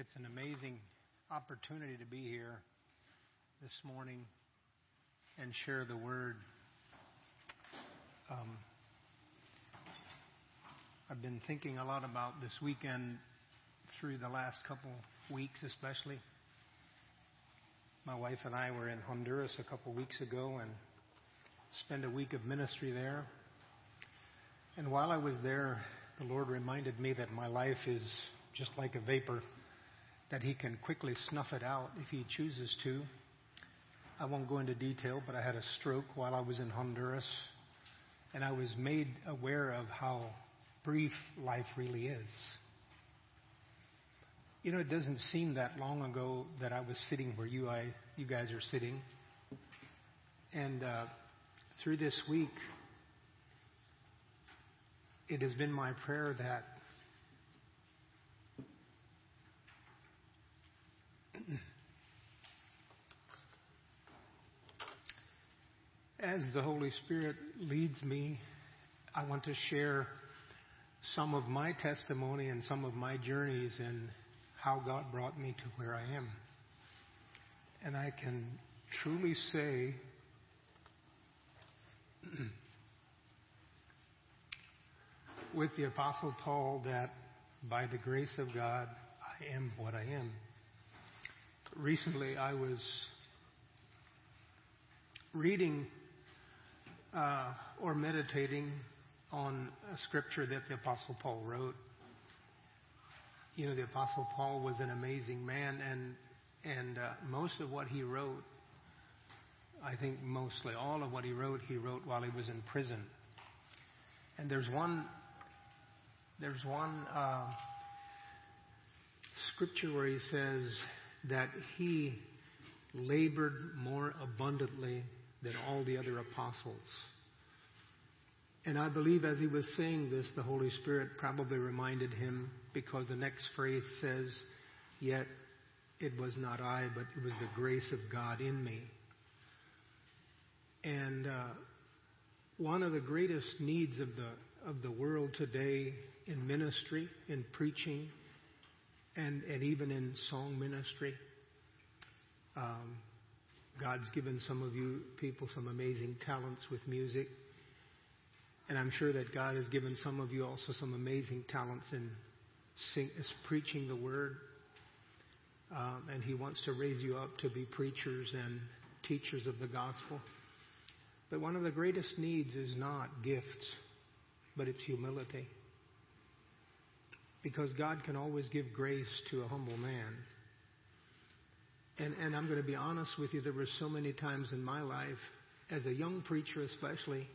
It's an amazing opportunity to be here this morning and share the word. Um, I've been thinking a lot about this weekend through the last couple weeks, especially. My wife and I were in Honduras a couple weeks ago and spent a week of ministry there. And while I was there, the Lord reminded me that my life is just like a vapor, that He can quickly snuff it out if He chooses to. I won't go into detail, but I had a stroke while I was in Honduras, and I was made aware of how brief life really is. You know, it doesn't seem that long ago that I was sitting where you, I, you guys are sitting. And uh, through this week, it has been my prayer that as the Holy Spirit leads me, I want to share some of my testimony and some of my journeys and how God brought me to where I am. And I can truly say with the Apostle Paul that by the grace of God, I am what I am. Recently, I was reading or meditating on a scripture that the Apostle Paul wrote. You know, the Apostle Paul was an amazing man, and and uh, most of what he wrote, I think mostly all of what he wrote, he wrote while he was in prison. And there's one there's one uh, scripture where he says that he labored more abundantly than all the other apostles. And I believe as he was saying this, the Holy Spirit probably reminded him because the next phrase says, Yet it was not I, but it was the grace of God in me. And uh, one of the greatest needs of the, of the world today in ministry, in preaching, and, and even in song ministry, um, God's given some of you people some amazing talents with music. And I'm sure that God has given some of you also some amazing talents in sing, preaching the word. Um, and He wants to raise you up to be preachers and teachers of the gospel. But one of the greatest needs is not gifts, but it's humility. Because God can always give grace to a humble man. And, I'm going to be honest with you, there were so many times in my life, as a young preacher especially,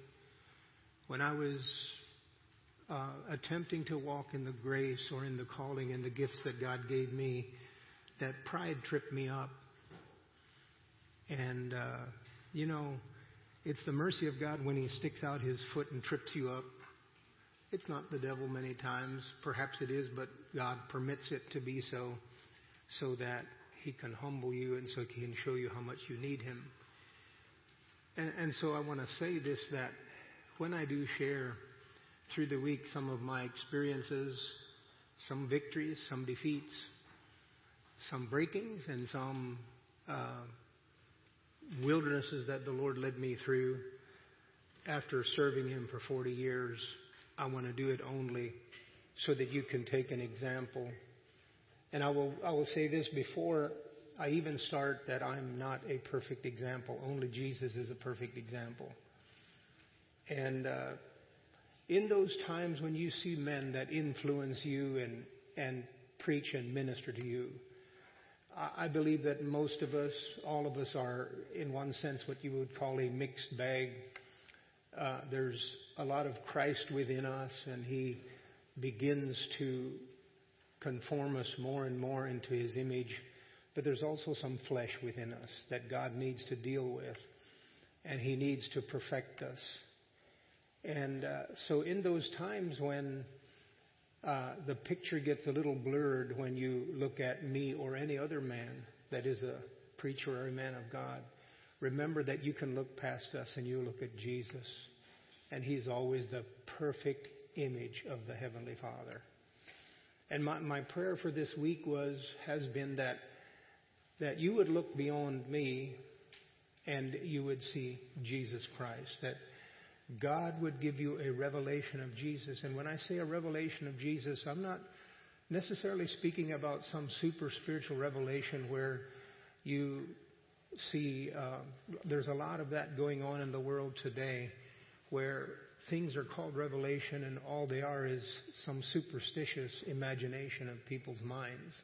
when I was uh, attempting to walk in the grace or in the calling and the gifts that God gave me, that pride tripped me up. And, uh, you know, it's the mercy of God when He sticks out His foot and trips you up. It's not the devil many times. Perhaps it is, but God permits it to be so, so that He can humble you and so He can show you how much you need Him. And, and so I want to say this that when I do share through the week some of my experiences, some victories, some defeats, some breakings, and some uh, wildernesses that the Lord led me through after serving Him for 40 years, I want to do it only so that you can take an example. And I will, I will say this before I even start that I'm not a perfect example. Only Jesus is a perfect example. And uh, in those times when you see men that influence you and, and preach and minister to you, I believe that most of us, all of us, are in one sense what you would call a mixed bag. Uh, there's a lot of Christ within us, and He begins to conform us more and more into His image. But there's also some flesh within us that God needs to deal with, and He needs to perfect us. And uh, so, in those times when uh, the picture gets a little blurred when you look at me or any other man that is a preacher or a man of God, remember that you can look past us and you look at Jesus. And He's always the perfect image of the Heavenly Father. And my, my prayer for this week was, has been that, that you would look beyond me and you would see Jesus Christ. That God would give you a revelation of Jesus. And when I say a revelation of Jesus, I'm not necessarily speaking about some super spiritual revelation where you see uh, there's a lot of that going on in the world today where things are called revelation and all they are is some superstitious imagination of people's minds.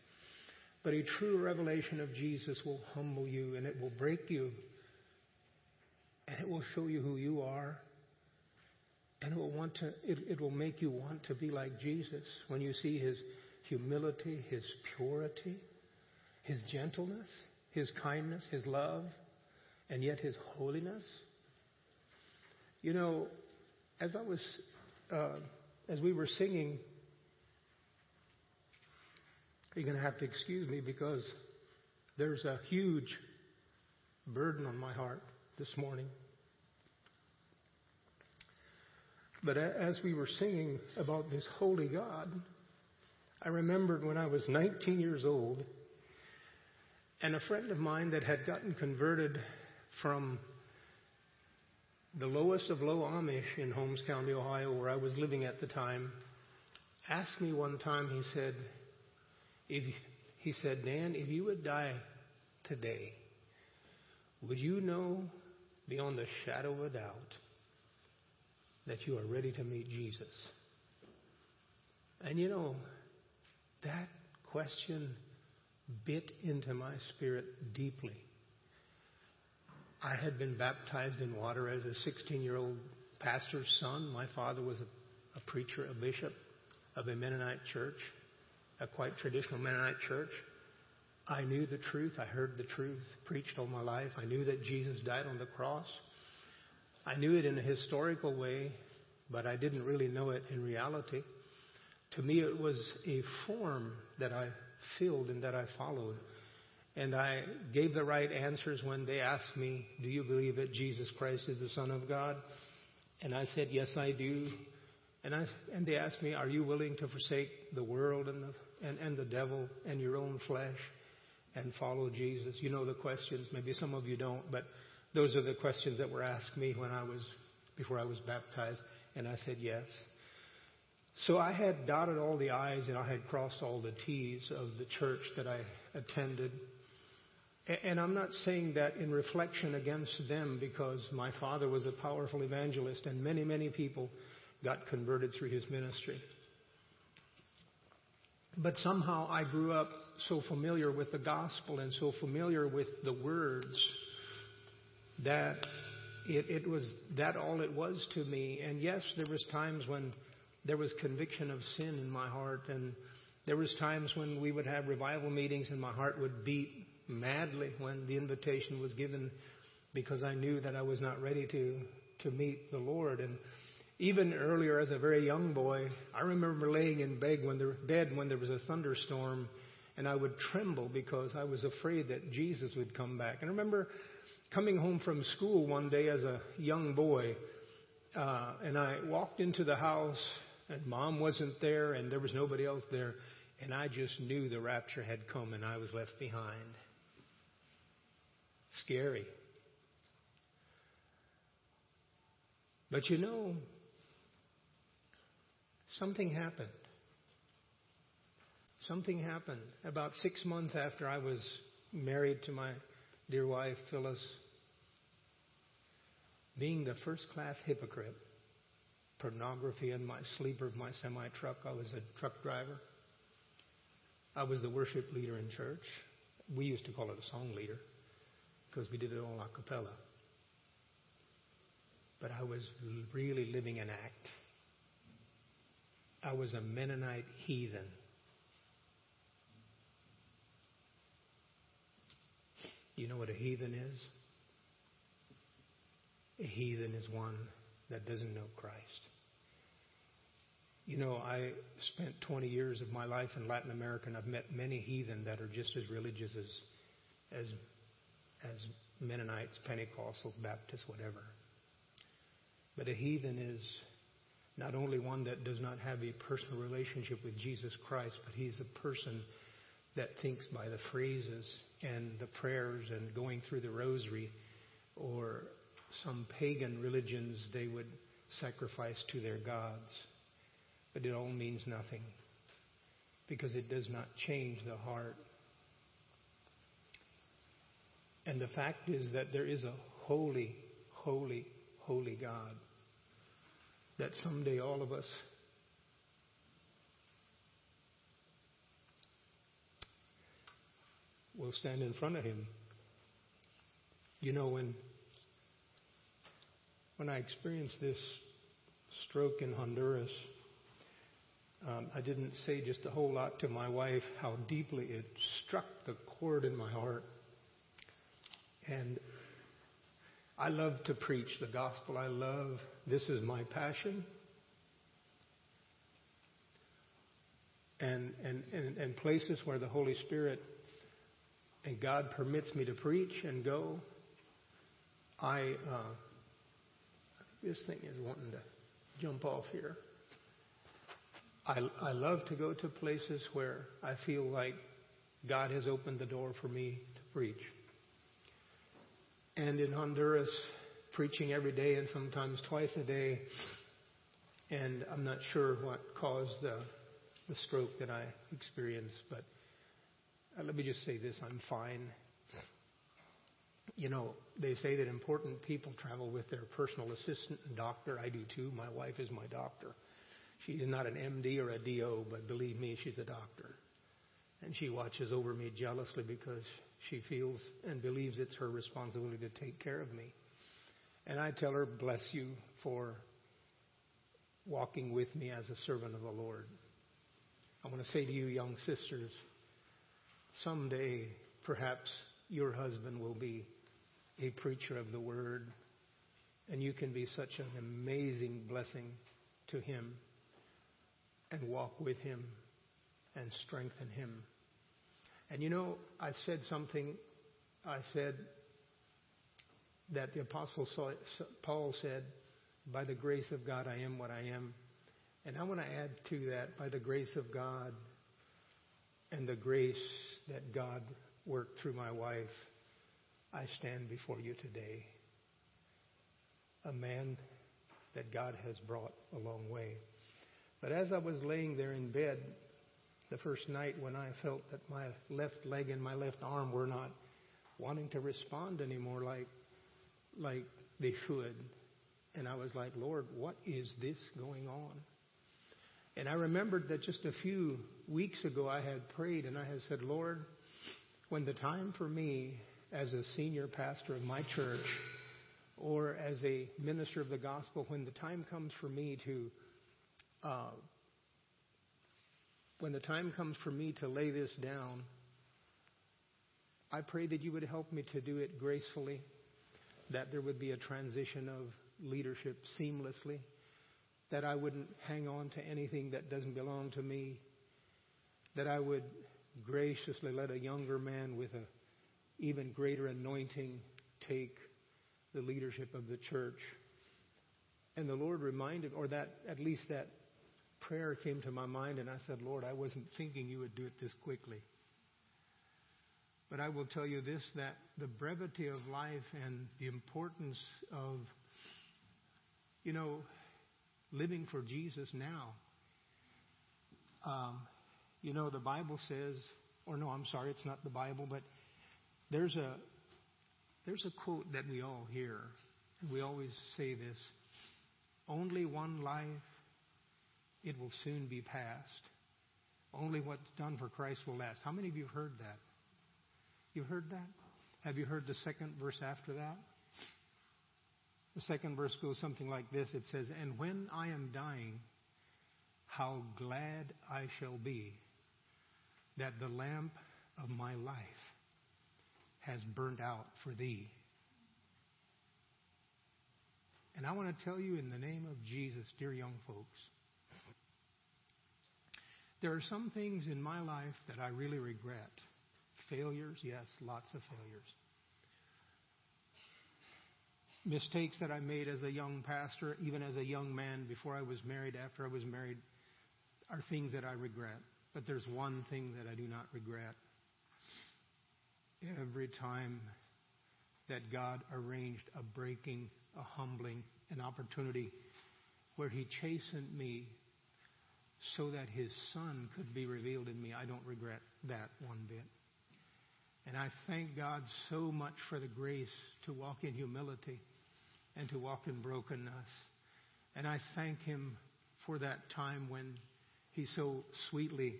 But a true revelation of Jesus will humble you and it will break you and it will show you who you are and it will want to it, it will make you want to be like Jesus when you see his humility, his purity, his gentleness, his kindness, his love, and yet his holiness. You know, as I was, uh, as we were singing, you're going to have to excuse me because there's a huge burden on my heart this morning. But as we were singing about this holy God, I remembered when I was 19 years old, and a friend of mine that had gotten converted from the lowest of low Amish in Holmes County, Ohio, where I was living at the time, asked me one time, he said, if, he said, Dan, if you would die today, would you know beyond a shadow of a doubt that you are ready to meet Jesus? And you know, that question bit into my spirit deeply. I had been baptized in water as a 16 year old pastor's son. My father was a, a, preacher, a bishop of a Mennonite church, a quite traditional Mennonite church. I knew the truth. I heard the truth preached all my life. I knew that Jesus died on the cross. I knew it in a historical way, but I didn't really know it in reality. To me, it was a form that I filled and that I followed. And I gave the right answers when they asked me, Do you believe that Jesus Christ is the Son of God? And I said, Yes, I do. And, I, and they asked me, Are you willing to forsake the world and the, and, and the devil and your own flesh and follow Jesus? You know the questions. Maybe some of you don't, but those are the questions that were asked me when I was, before I was baptized. And I said, Yes. So I had dotted all the I's and I had crossed all the T's of the church that I attended. And I'm not saying that in reflection against them because my father was a powerful evangelist and many, many people got converted through his ministry. But somehow I grew up so familiar with the gospel and so familiar with the words that it, it was that all it was to me. And yes, there was times when there was conviction of sin in my heart and there was times when we would have revival meetings and my heart would beat madly when the invitation was given because I knew that I was not ready to to meet the Lord and even earlier as a very young boy I remember laying in bed when there, bed when there was a thunderstorm and I would tremble because I was afraid that Jesus would come back and I remember coming home from school one day as a young boy uh, and I walked into the house and mom wasn't there and there was nobody else there. And I just knew the rapture had come and I was left behind. Scary. But you know, something happened. Something happened. About six months after I was married to my dear wife, Phyllis, being the first class hypocrite, pornography in my sleeper of my semi truck. I was a truck driver. I was the worship leader in church. We used to call it a song leader because we did it all a cappella. But I was really living an act. I was a Mennonite heathen. You know what a heathen is? A heathen is one that doesn't know Christ. You know, I spent 20 years of my life in Latin America, and I've met many heathen that are just as religious as, as, as Mennonites, Pentecostals, Baptists, whatever. But a heathen is not only one that does not have a personal relationship with Jesus Christ, but he's a person that thinks by the phrases and the prayers and going through the rosary or some pagan religions they would sacrifice to their gods. But it all means nothing because it does not change the heart. And the fact is that there is a holy, holy, holy God that someday all of us will stand in front of him. You know, when when I experienced this stroke in Honduras, um, I didn't say just a whole lot to my wife how deeply it struck the chord in my heart. And I love to preach the gospel. I love, this is my passion. And, and, and, and places where the Holy Spirit and God permits me to preach and go, I, uh, this thing is wanting to jump off here. I, I love to go to places where I feel like God has opened the door for me to preach and in Honduras, preaching every day and sometimes twice a day. And I'm not sure what caused the, the stroke that I experienced, but uh, let me just say this I'm fine. You know, they say that important people travel with their personal assistant and doctor. I do too. My wife is my doctor. She is not an MD or a DO, but believe me, she's a doctor. And she watches over me jealously because she feels and believes it's her responsibility to take care of me. And I tell her, bless you for walking with me as a servant of the Lord. I want to say to you, young sisters, someday perhaps your husband will be a preacher of the word, and you can be such an amazing blessing to him and walk with him and strengthen him and you know, I said something, I said that the Apostle Paul said, By the grace of God, I am what I am. And I want to add to that, by the grace of God and the grace that God worked through my wife, I stand before you today. A man that God has brought a long way. But as I was laying there in bed, the first night when I felt that my left leg and my left arm were not wanting to respond anymore like like they should. And I was like, Lord, what is this going on? And I remembered that just a few weeks ago I had prayed and I had said, Lord, when the time for me as a senior pastor of my church or as a minister of the gospel, when the time comes for me to uh, when the time comes for me to lay this down, I pray that you would help me to do it gracefully, that there would be a transition of leadership seamlessly, that I wouldn't hang on to anything that doesn't belong to me, that I would graciously let a younger man with an even greater anointing take the leadership of the church. And the Lord reminded, or that at least that prayer came to my mind, and I said, Lord, I wasn't thinking you would do it this quickly. But I will tell you this that the brevity of life and the importance of, you know, living for Jesus now. Um, you know, the Bible says, or no, I'm sorry, it's not the Bible, but there's a there's a quote that we all hear, and we always say this: "Only one life, it will soon be past. Only what's done for Christ will last. How many of you have heard that? You've heard that? Have you heard the second verse after that? The second verse goes something like this it says, And when I am dying, how glad I shall be that the lamp of my life has burned out for thee. And I want to tell you in the name of Jesus, dear young folks, there are some things in my life that I really regret. Failures, yes, lots of failures. mistakes that I made as a young pastor, even as a young man, before I was married, after I was married, are things that I regret. But there's one thing that I do not regret. Every time that God arranged a breaking, a humbling, an opportunity where He chastened me so that His Son could be revealed in me, I don't regret that one bit. And I thank God so much for the grace to walk in humility and to walk in brokenness. And I thank Him for that time when He so sweetly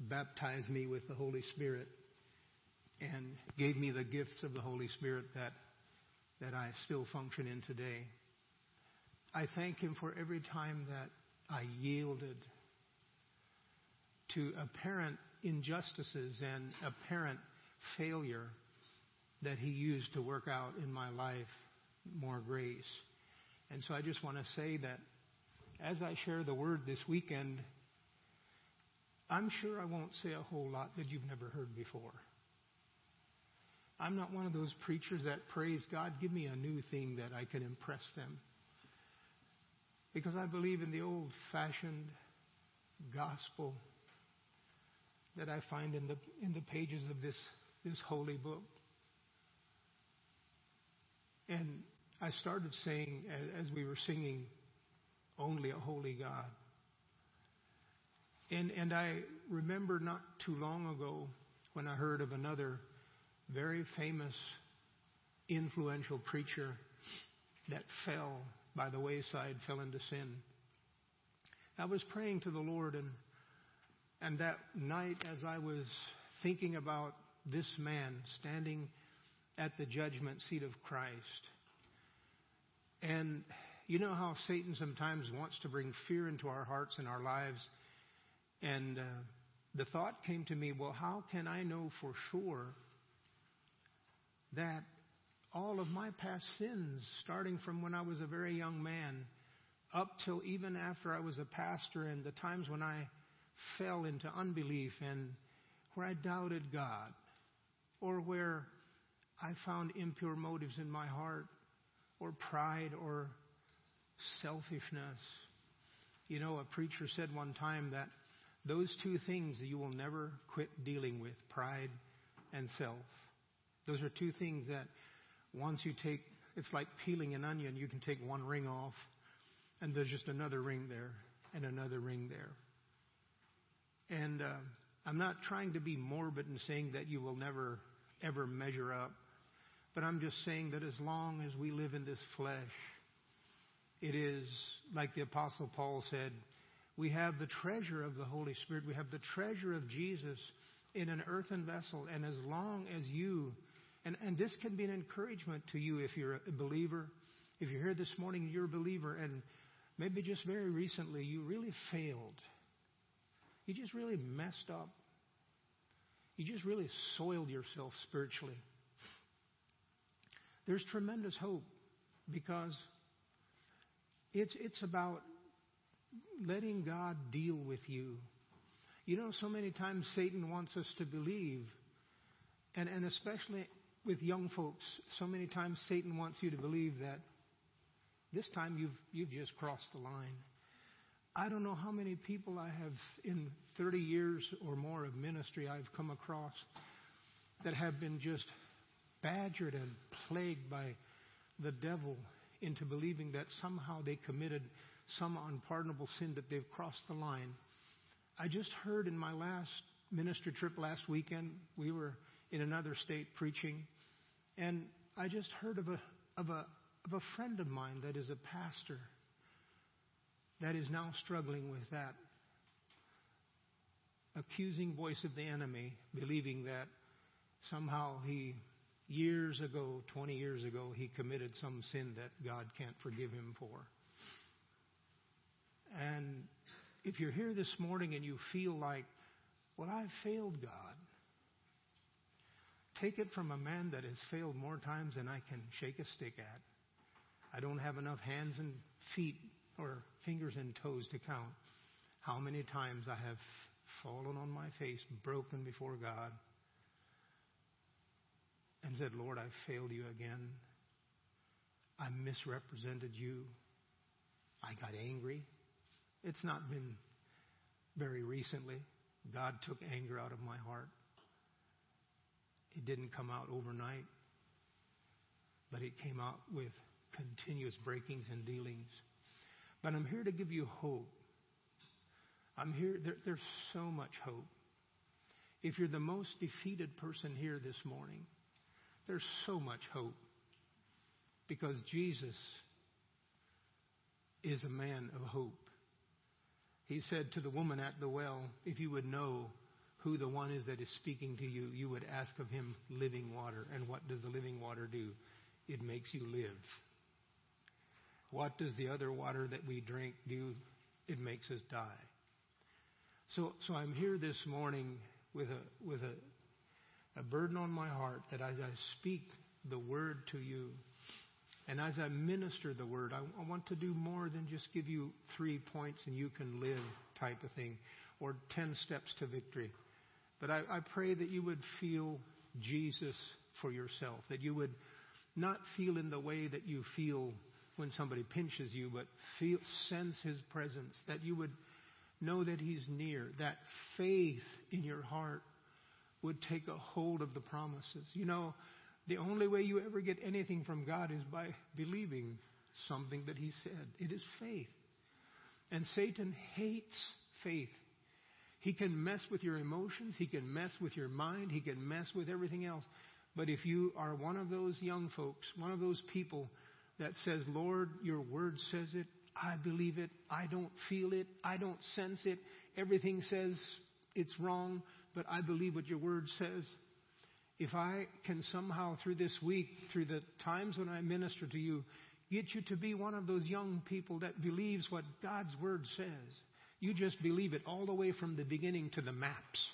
baptized me with the Holy Spirit and gave me the gifts of the Holy Spirit that, that I still function in today. I thank Him for every time that I yielded to apparent injustices and apparent failure that He used to work out in my life more grace. And so I just want to say that as I share the word this weekend, I'm sure I won't say a whole lot that you've never heard before. I'm not one of those preachers that prays, God, give me a new thing that I can impress them. Because I believe in the old fashioned gospel that I find in the, in the pages of this, this holy book. And I started saying, as we were singing, Only a Holy God. And, and I remember not too long ago when I heard of another very famous, influential preacher that fell by the wayside, fell into sin. I was praying to the Lord, and, and that night, as I was thinking about this man standing at the judgment seat of Christ, and you know how Satan sometimes wants to bring fear into our hearts and our lives. And uh, the thought came to me, well, how can I know for sure that all of my past sins, starting from when I was a very young man, up till even after I was a pastor, and the times when I fell into unbelief and where I doubted God, or where I found impure motives in my heart, or pride, or selfishness. You know, a preacher said one time that those two things you will never quit dealing with pride and self. Those are two things that once you take, it's like peeling an onion. You can take one ring off, and there's just another ring there, and another ring there. And uh, I'm not trying to be morbid in saying that you will never, ever measure up. But I'm just saying that as long as we live in this flesh, it is like the Apostle Paul said, we have the treasure of the Holy Spirit. We have the treasure of Jesus in an earthen vessel. And as long as you, and, and this can be an encouragement to you if you're a believer, if you're here this morning, you're a believer, and maybe just very recently you really failed. You just really messed up. You just really soiled yourself spiritually. There's tremendous hope because it's, it's about letting God deal with you. You know, so many times Satan wants us to believe, and, and especially with young folks, so many times Satan wants you to believe that this time you've, you've just crossed the line. I don't know how many people I have in 30 years or more of ministry I've come across that have been just badgered and plagued by the devil into believing that somehow they committed some unpardonable sin, that they've crossed the line. I just heard in my last ministry trip last weekend, we were in another state preaching, and I just heard of a, of a, of a friend of mine that is a pastor that is now struggling with that accusing voice of the enemy, believing that somehow he years ago, 20 years ago, he committed some sin that God can't forgive him for. And if you're here this morning and you feel like, well, I've failed God, take it from a man that has failed more times than I can shake a stick at. I don't have enough hands and feet or fingers and toes to count how many times I have fallen on my face, broken before God and said, Lord, I failed you again. I misrepresented you. I got angry. It's not been very recently. God took anger out of my heart. It didn't come out overnight, but it came out with continuous breakings and dealings. But I'm here to give you hope. I'm here, there, there's so much hope. If you're the most defeated person here this morning, there's so much hope because Jesus is a man of hope. He said to the woman at the well, If you would know who the one is that is speaking to you, you would ask of him living water. And what does the living water do? It makes you live. What does the other water that we drink do? It makes us die. So, so I'm here this morning with a, with a, a burden on my heart that as I speak the word to you, and as I minister the word, I, I want to do more than just give you three points and you can live type of thing, or ten steps to victory. But I, I pray that you would feel Jesus for yourself, that you would not feel in the way that you feel when somebody pinches you, but feel, sense His presence, that you would know that He's near, that faith in your heart would take a hold of the promises. You know, the only way you ever get anything from God is by believing something that He said. It is faith. And Satan hates faith. He can mess with your emotions, he can mess with your mind, he can mess with everything else. But if you are one of those young folks, one of those people that says, Lord, your word says it, I believe it, I don't feel it, I don't sense it, everything says it's wrong, but I believe what your word says. If I can somehow through this week, through the times when I minister to you, get you to be one of those young people that believes what God's word says, you just believe it all the way from the beginning to the maps.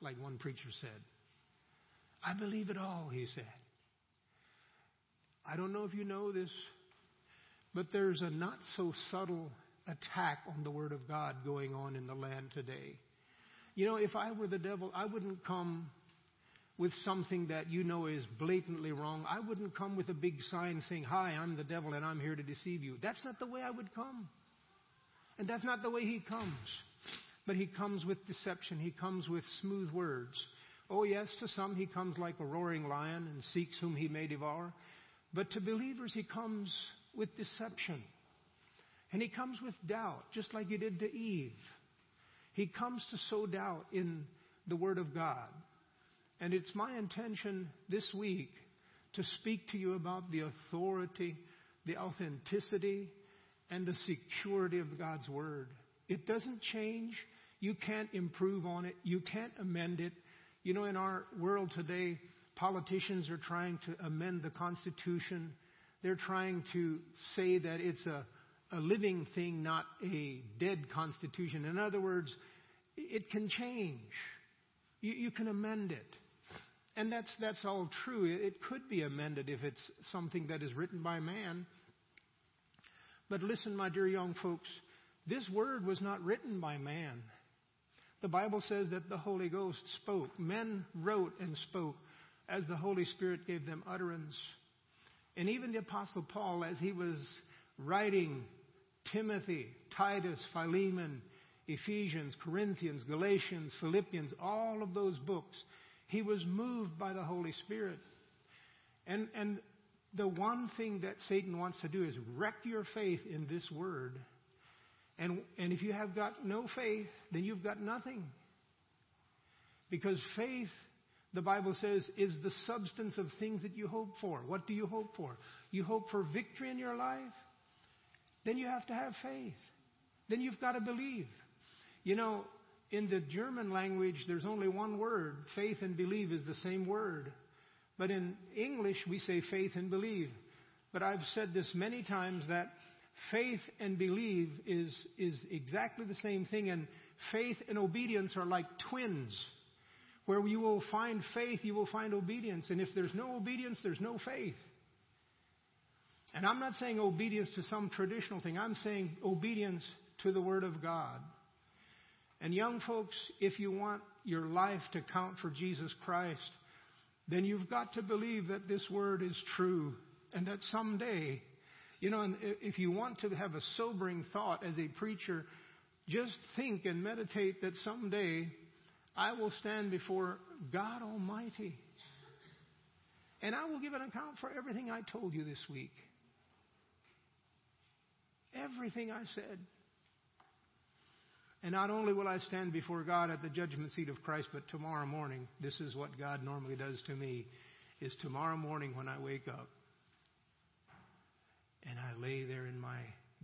Like one preacher said. I believe it all, he said. I don't know if you know this, but there's a not so subtle attack on the Word of God going on in the land today. You know, if I were the devil, I wouldn't come with something that you know is blatantly wrong. I wouldn't come with a big sign saying, Hi, I'm the devil and I'm here to deceive you. That's not the way I would come. And that's not the way he comes. But he comes with deception. He comes with smooth words. Oh, yes, to some he comes like a roaring lion and seeks whom he may devour. But to believers, he comes with deception. And he comes with doubt, just like he did to Eve. He comes to sow doubt in the Word of God. And it's my intention this week to speak to you about the authority, the authenticity, and the security of God's Word. It doesn't change. You can't improve on it. You can't amend it. You know, in our world today, politicians are trying to amend the Constitution. They're trying to say that it's a, a living thing, not a dead Constitution. In other words, it can change. You, you can amend it. And that's, that's all true. It could be amended if it's something that is written by man. But listen, my dear young folks, this word was not written by man. The Bible says that the Holy Ghost spoke. Men wrote and spoke as the Holy Spirit gave them utterance. And even the Apostle Paul, as he was writing Timothy, Titus, Philemon, Ephesians, Corinthians, Galatians, Philippians, all of those books, he was moved by the Holy Spirit. And, and the one thing that Satan wants to do is wreck your faith in this word. And, and if you have got no faith, then you've got nothing. Because faith the Bible says, is the substance of things that you hope for. What do you hope for? You hope for victory in your life? Then you have to have faith. Then you've got to believe. You know, in the German language, there's only one word. Faith and believe is the same word. But in English, we say faith and believe. But I've said this many times that faith and believe is, is exactly the same thing, and faith and obedience are like twins. Where you will find faith, you will find obedience. And if there's no obedience, there's no faith. And I'm not saying obedience to some traditional thing, I'm saying obedience to the Word of God. And young folks, if you want your life to count for Jesus Christ, then you've got to believe that this word is true and that someday, you know, if you want to have a sobering thought as a preacher, just think and meditate that someday I will stand before God Almighty and I will give an account for everything I told you this week. Everything I said. And not only will I stand before God at the judgment seat of Christ, but tomorrow morning, this is what God normally does to me, is tomorrow morning when I wake up and I lay there in my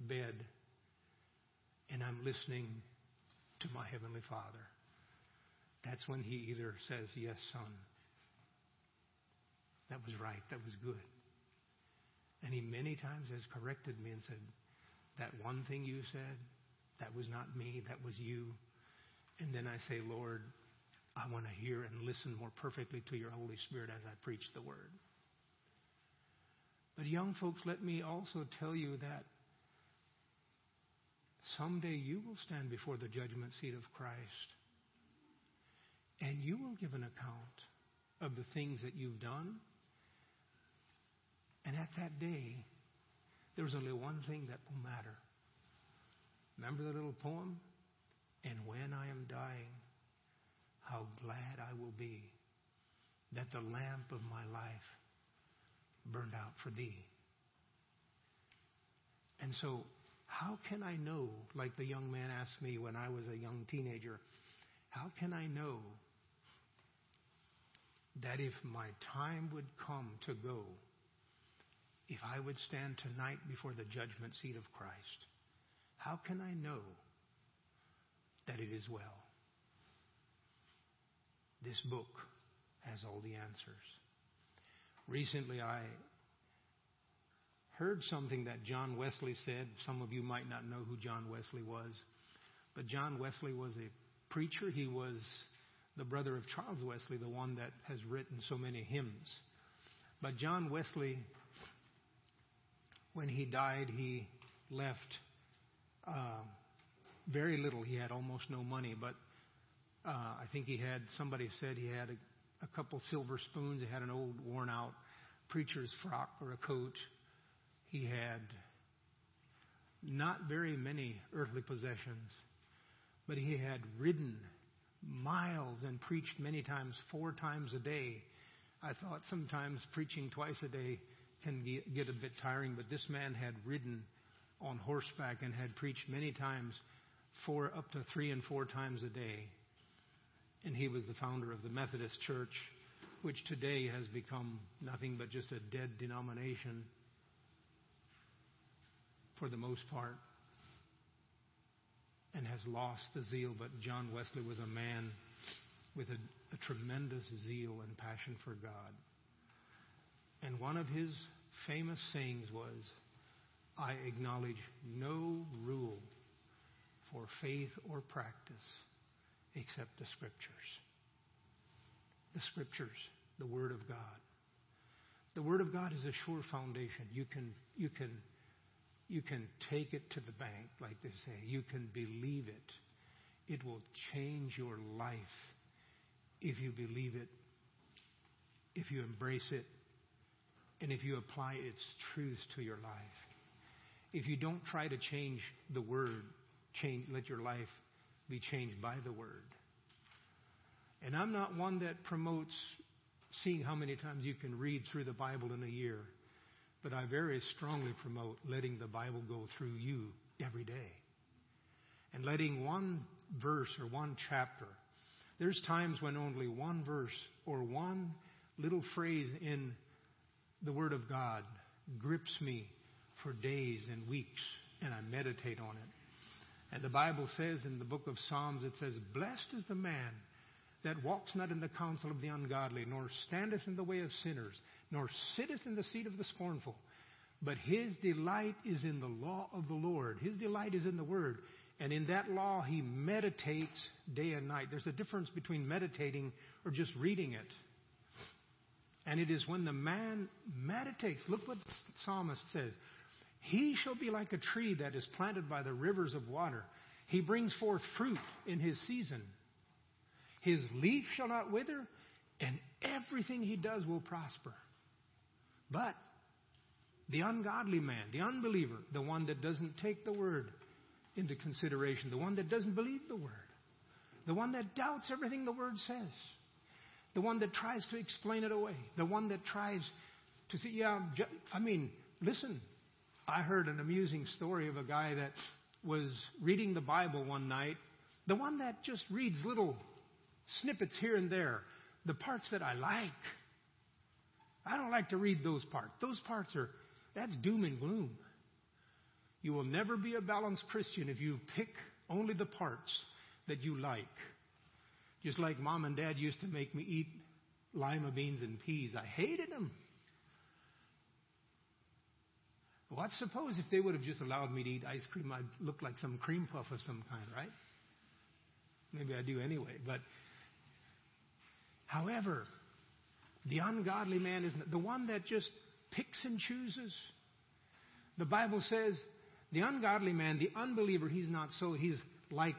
bed and I'm listening to my Heavenly Father. That's when He either says, Yes, son, that was right, that was good. And He many times has corrected me and said, That one thing you said, that was not me, that was you. And then I say, Lord, I want to hear and listen more perfectly to your Holy Spirit as I preach the word. But young folks, let me also tell you that someday you will stand before the judgment seat of Christ and you will give an account of the things that you've done. And at that day, there's only one thing that will matter. Remember the little poem? And when I am dying, how glad I will be that the lamp of my life burned out for thee. And so, how can I know, like the young man asked me when I was a young teenager, how can I know that if my time would come to go, if I would stand tonight before the judgment seat of Christ, how can I know that it is well? This book has all the answers. Recently, I heard something that John Wesley said. Some of you might not know who John Wesley was, but John Wesley was a preacher. He was the brother of Charles Wesley, the one that has written so many hymns. But John Wesley, when he died, he left uh, very little. He had almost no money, but uh, I think he had, somebody said he had a, a couple silver spoons. He had an old worn out preacher's frock or a coat. He had not very many earthly possessions, but he had ridden miles and preached many times, four times a day. I thought sometimes preaching twice a day can get a bit tiring, but this man had ridden on horseback and had preached many times, four up to three and four times a day. And he was the founder of the Methodist Church, which today has become nothing but just a dead denomination for the most part and has lost the zeal. But John Wesley was a man with a, a tremendous zeal and passion for God. And one of his famous sayings was, I acknowledge no rule for faith or practice except the Scriptures. The Scriptures, the Word of God. The Word of God is a sure foundation. You can, you can you can take it to the bank, like they say. You can believe it. It will change your life if you believe it, if you embrace it, and if you apply its truths to your life. If you don't try to change the word, change, let your life be changed by the word. And I'm not one that promotes seeing how many times you can read through the Bible in a year. But I very strongly promote letting the Bible go through you every day. And letting one verse or one chapter. There's times when only one verse or one little phrase in the Word of God grips me for days and weeks, and I meditate on it. And the Bible says in the book of Psalms, it says, Blessed is the man that walks not in the counsel of the ungodly, nor standeth in the way of sinners, nor sitteth in the seat of the scornful. But his delight is in the law of the Lord. His delight is in the Word. And in that law, he meditates day and night. There's a difference between meditating or just reading it. And it is when the man meditates. Look what the psalmist says. He shall be like a tree that is planted by the rivers of water. He brings forth fruit in his season. His leaf shall not wither, and everything he does will prosper. But the ungodly man, the unbeliever, the one that doesn't take the word into consideration, the one that doesn't believe the word, the one that doubts everything the word says, the one that tries to explain it away, the one that tries to say, yeah, I mean, listen, I heard an amusing story of a guy that was reading the Bible one night, the one that just reads little snippets here and there, the parts that I like. I don't like to read those parts. Those parts are, that's doom and gloom. You will never be a balanced Christian if you pick only the parts that you like. Just like mom and dad used to make me eat lima beans and peas. I hated them. What suppose if they would have just allowed me to eat ice cream, I'd look like some cream puff of some kind, right? Maybe I do anyway. But, however, the ungodly man is the one that just picks and chooses. The Bible says the ungodly man, the unbeliever, he's not so. He's like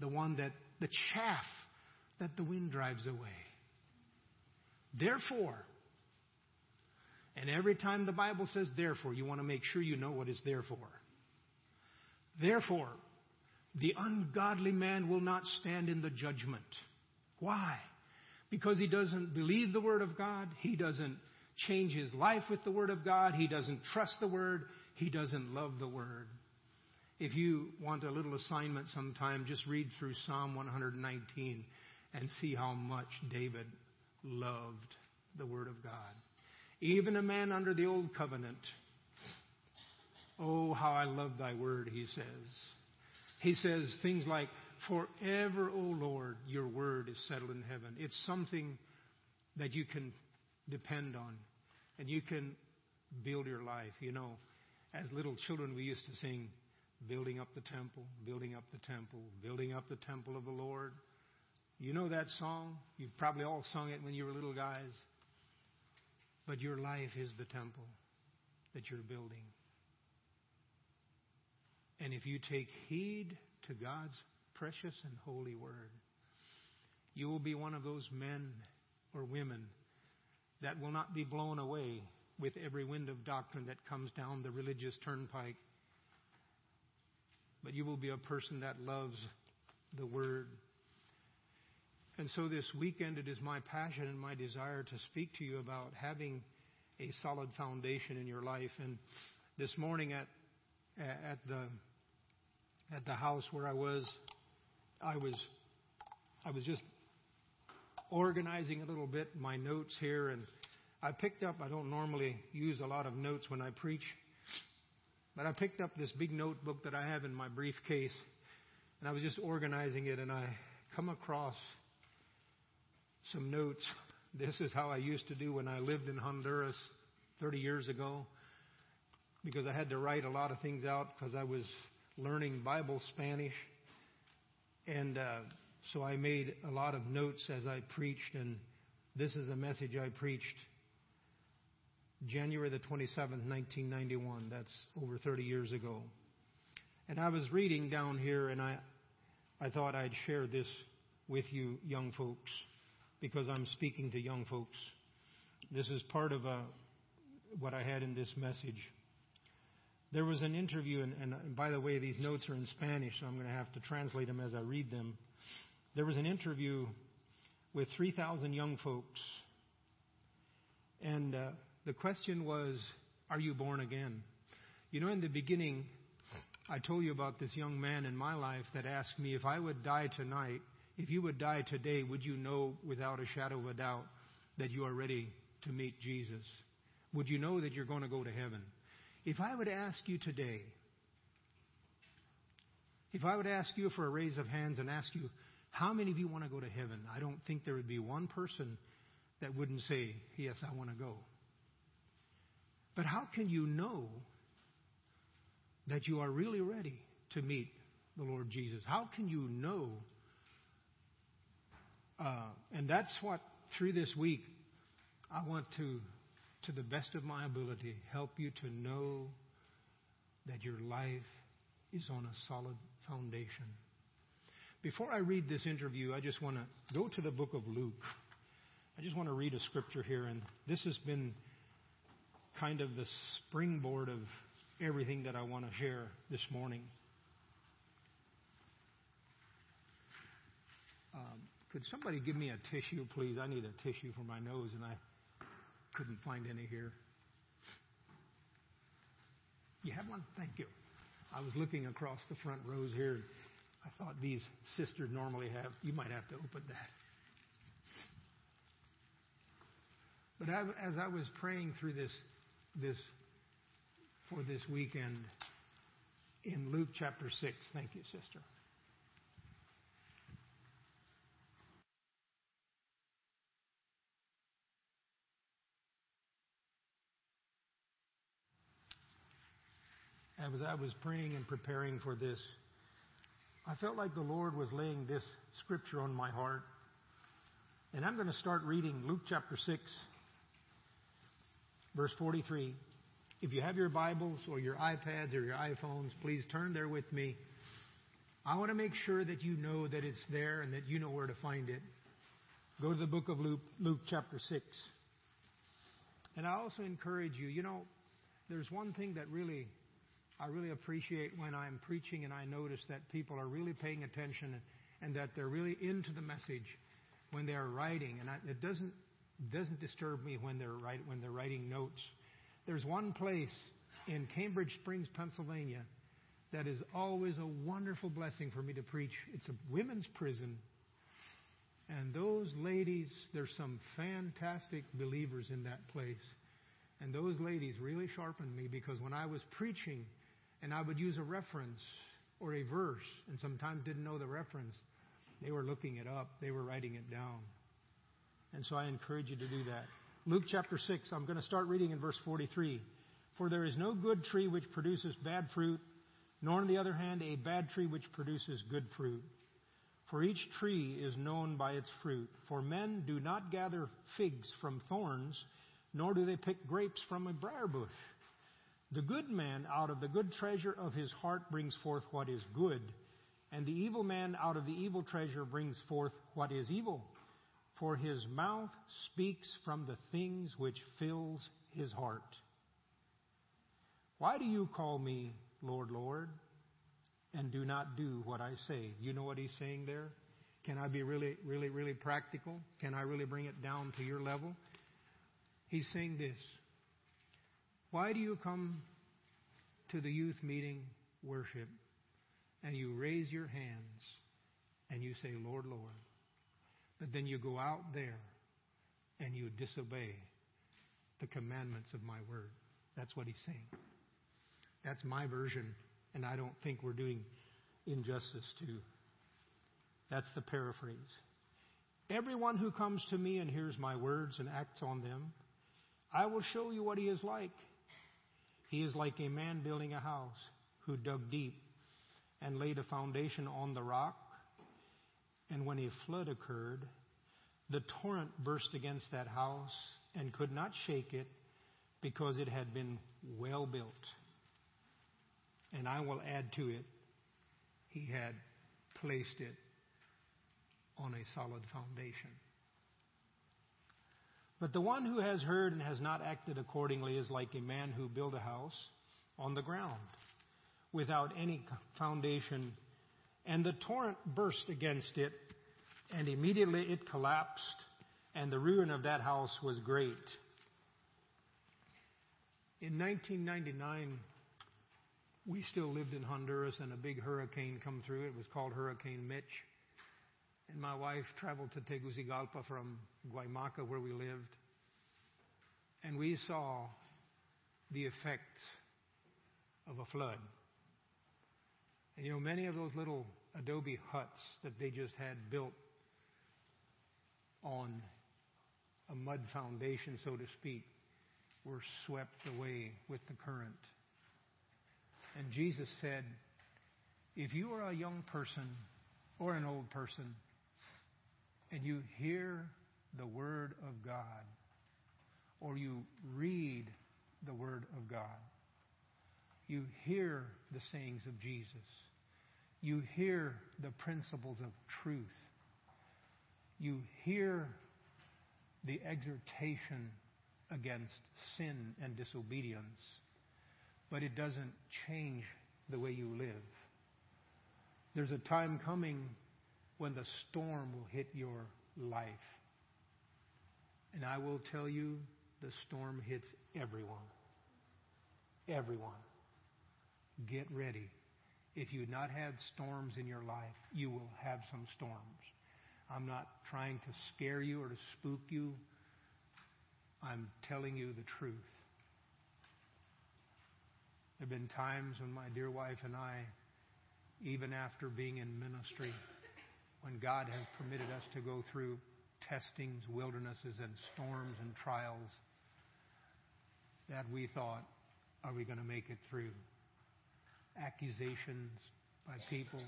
the one that, the chaff that the wind drives away. Therefore, and every time the Bible says therefore, you want to make sure you know what is therefore. Therefore, the ungodly man will not stand in the judgment. Why? Because he doesn't believe the Word of God. He doesn't change his life with the Word of God. He doesn't trust the Word. He doesn't love the Word. If you want a little assignment sometime, just read through Psalm 119 and see how much David loved the Word of God. Even a man under the old covenant. Oh, how I love thy word, he says. He says things like, Forever, O Lord, your word is settled in heaven. It's something that you can depend on and you can build your life. You know, as little children, we used to sing, Building up the temple, building up the temple, building up the temple of the Lord. You know that song? You've probably all sung it when you were little guys. But your life is the temple that you're building. And if you take heed to God's precious and holy word, you will be one of those men or women that will not be blown away with every wind of doctrine that comes down the religious turnpike. But you will be a person that loves the Word. And so this weekend, it is my passion and my desire to speak to you about having a solid foundation in your life. And this morning at at the at the house where I was, I was I was just organizing a little bit my notes here, and I picked up. I don't normally use a lot of notes when I preach, but I picked up this big notebook that I have in my briefcase, and I was just organizing it, and I come across some notes. This is how I used to do when I lived in Honduras 30 years ago because I had to write a lot of things out because I was learning Bible Spanish. And uh, so I made a lot of notes as I preached, and this is a message I preached January the 27th, 1991. That's over 30 years ago. And I was reading down here, and I, I thought I'd share this with you, young folks because I'm speaking to young folks. This is part of a, uh, what I had in this message. There was an interview, and, and by the way, these notes are in Spanish, so I'm going to have to translate them as I read them. There was an interview with 3,000 young folks, and uh, the question was, Are you born again? You know, in the beginning, I told you about this young man in my life that asked me if I would die tonight, if you would die today, would you know without a shadow of a doubt that you are ready to meet Jesus? Would you know that you're going to go to heaven? If I would ask you today, if I would ask you for a raise of hands and ask you, how many of you want to go to heaven? I don't think there would be one person that wouldn't say, yes, I want to go. But how can you know that you are really ready to meet the Lord Jesus? How can you know uh, and that's what, through this week, I want to, to the best of my ability, help you to know that your life is on a solid foundation. Before I read this interview, I just want to go to the book of Luke. I just want to read a scripture here, and this has been kind of the springboard of everything that I want to share this morning. Um, could somebody give me a tissue, please? I need a tissue for my nose, and I couldn't find any here. You have one? Thank you. I was looking across the front rows here. I thought these sisters normally have. You might have to open that. But as I was praying through this, this for this weekend in Luke chapter 6, thank you, sister. As I was praying and preparing for this, I felt like the Lord was laying this scripture on my heart. And I'm going to start reading Luke chapter 6, verse 43. If you have your Bibles or your iPads or your iPhones, please turn there with me. I want to make sure that you know that it's there and that you know where to find it. Go to the book of Luke, Luke chapter 6. And I also encourage you, you know, there's one thing that really I really appreciate when I'm preaching and I notice that people are really paying attention and that they're really into the message when they're writing. And I, it doesn't doesn't disturb me when they're write, when they're writing notes. There's one place in Cambridge Springs, Pennsylvania, that is always a wonderful blessing for me to preach. It's a women's prison. And those ladies, there's some fantastic believers in that place. And those ladies really sharpened me because when I was preaching, and I would use a reference or a verse, and sometimes didn't know the reference. They were looking it up, they were writing it down. And so I encourage you to do that. Luke chapter 6, I'm going to start reading in verse 43. For there is no good tree which produces bad fruit, nor on the other hand a bad tree which produces good fruit. For each tree is known by its fruit. For men do not gather figs from thorns, nor do they pick grapes from a briar bush. The good man out of the good treasure of his heart brings forth what is good, and the evil man out of the evil treasure brings forth what is evil. For his mouth speaks from the things which fills his heart. Why do you call me Lord, Lord, and do not do what I say? You know what he's saying there? Can I be really, really, really practical? Can I really bring it down to your level? He's saying this why do you come to the youth meeting worship and you raise your hands and you say, Lord, Lord, but then you go out there and you disobey the commandments of my word? That's what he's saying. That's my version, and I don't think we're doing injustice to. That's the paraphrase. Everyone who comes to me and hears my words and acts on them, I will show you what he is like. He is like a man building a house who dug deep and laid a foundation on the rock. And when a flood occurred, the torrent burst against that house and could not shake it because it had been well built. And I will add to it, he had placed it on a solid foundation. But the one who has heard and has not acted accordingly is like a man who built a house on the ground without any foundation, and the torrent burst against it, and immediately it collapsed, and the ruin of that house was great. In 1999, we still lived in Honduras, and a big hurricane come through. It was called Hurricane Mitch and my wife traveled to Tegucigalpa from Guaymaca, where we lived, and we saw the effects of a flood. And you know, many of those little adobe huts that they just had built on a mud foundation, so to speak, were swept away with the current. And Jesus said, if you are a young person or an old person and you hear the Word of God, or you read the Word of God, you hear the sayings of Jesus, you hear the principles of truth, you hear the exhortation against sin and disobedience, but it doesn't change the way you live. There's a time coming when the storm will hit your life. And I will tell you, the storm hits everyone. Everyone. Get ready. If you've not had storms in your life, you will have some storms. I'm not trying to scare you or to spook you. I'm telling you the truth. There have been times when my dear wife and I, even after being in ministry, when God has permitted us to go through testings, wildernesses, and storms and trials, that we thought, are we going to make it through? Accusations by people,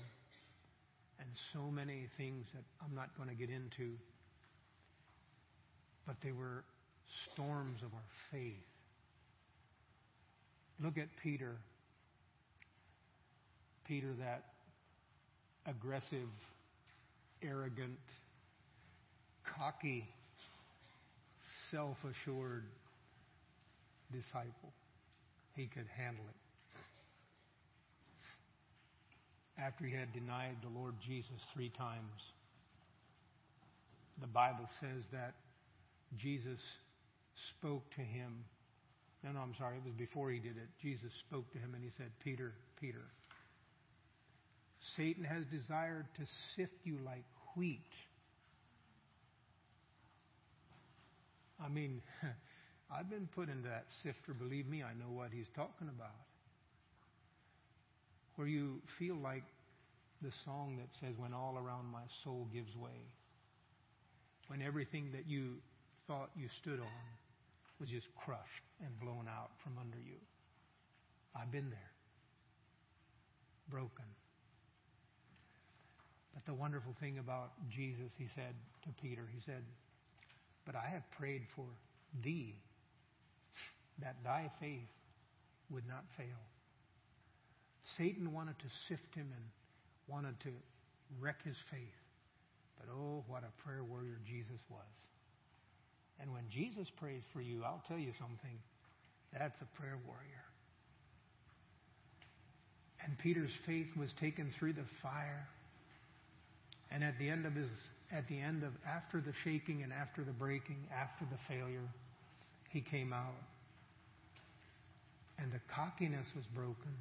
and so many things that I'm not going to get into. But they were storms of our faith. Look at Peter. Peter, that aggressive, arrogant, cocky, self assured disciple. He could handle it. After he had denied the Lord Jesus three times, the Bible says that Jesus spoke to him. No, no, I'm sorry. It was before he did it. Jesus spoke to him and he said, Peter, Peter, Satan has desired to sift you like wheat. I mean, I've been put into that sifter. Believe me, I know what he's talking about. Where you feel like the song that says, When all around my soul gives way. When everything that you thought you stood on was just crushed and blown out from under you. I've been there. Broken. But the wonderful thing about Jesus, he said to Peter, he said, But I have prayed for thee that thy faith would not fail. Satan wanted to sift him and wanted to wreck his faith. But oh, what a prayer warrior Jesus was. And when Jesus prays for you, I'll tell you something. That's a prayer warrior. And Peter's faith was taken through the fire. And at the end of his, at the end of, after the shaking and after the breaking, after the failure, he came out. And the cockiness was broken.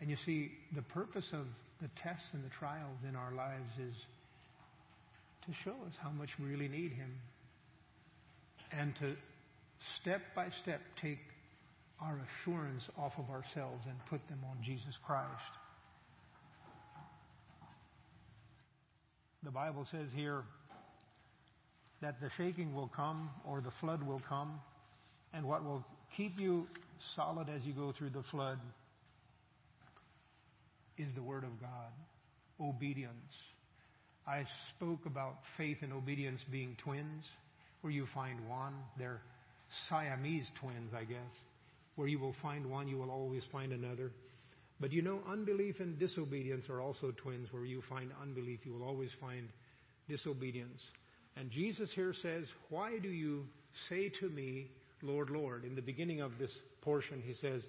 And you see, the purpose of the tests and the trials in our lives is to show us how much we really need Him and to step by step take our assurance off of ourselves and put them on Jesus Christ. The Bible says here that the shaking will come or the flood will come, and what will keep you solid as you go through the flood is the Word of God, obedience. I spoke about faith and obedience being twins, where you find one. They're Siamese twins, I guess. Where you will find one, you will always find another. But you know, unbelief and disobedience are also twins. Where you find unbelief, you will always find disobedience. And Jesus here says, Why do you say to me, Lord, Lord? In the beginning of this portion, he says,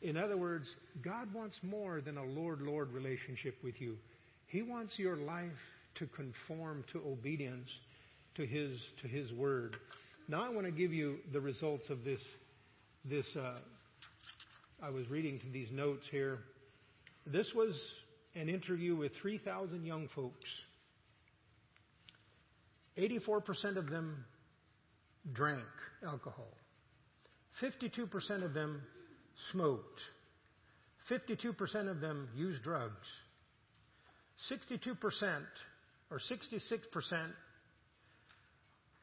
in other words, God wants more than a Lord Lord relationship with you. He wants your life to conform to obedience to His to His word. Now I want to give you the results of this. This uh, I was reading to these notes here. This was an interview with 3,000 young folks. 84% of them drank alcohol. 52% of them smoked. 52% of them used drugs. 62% or 66%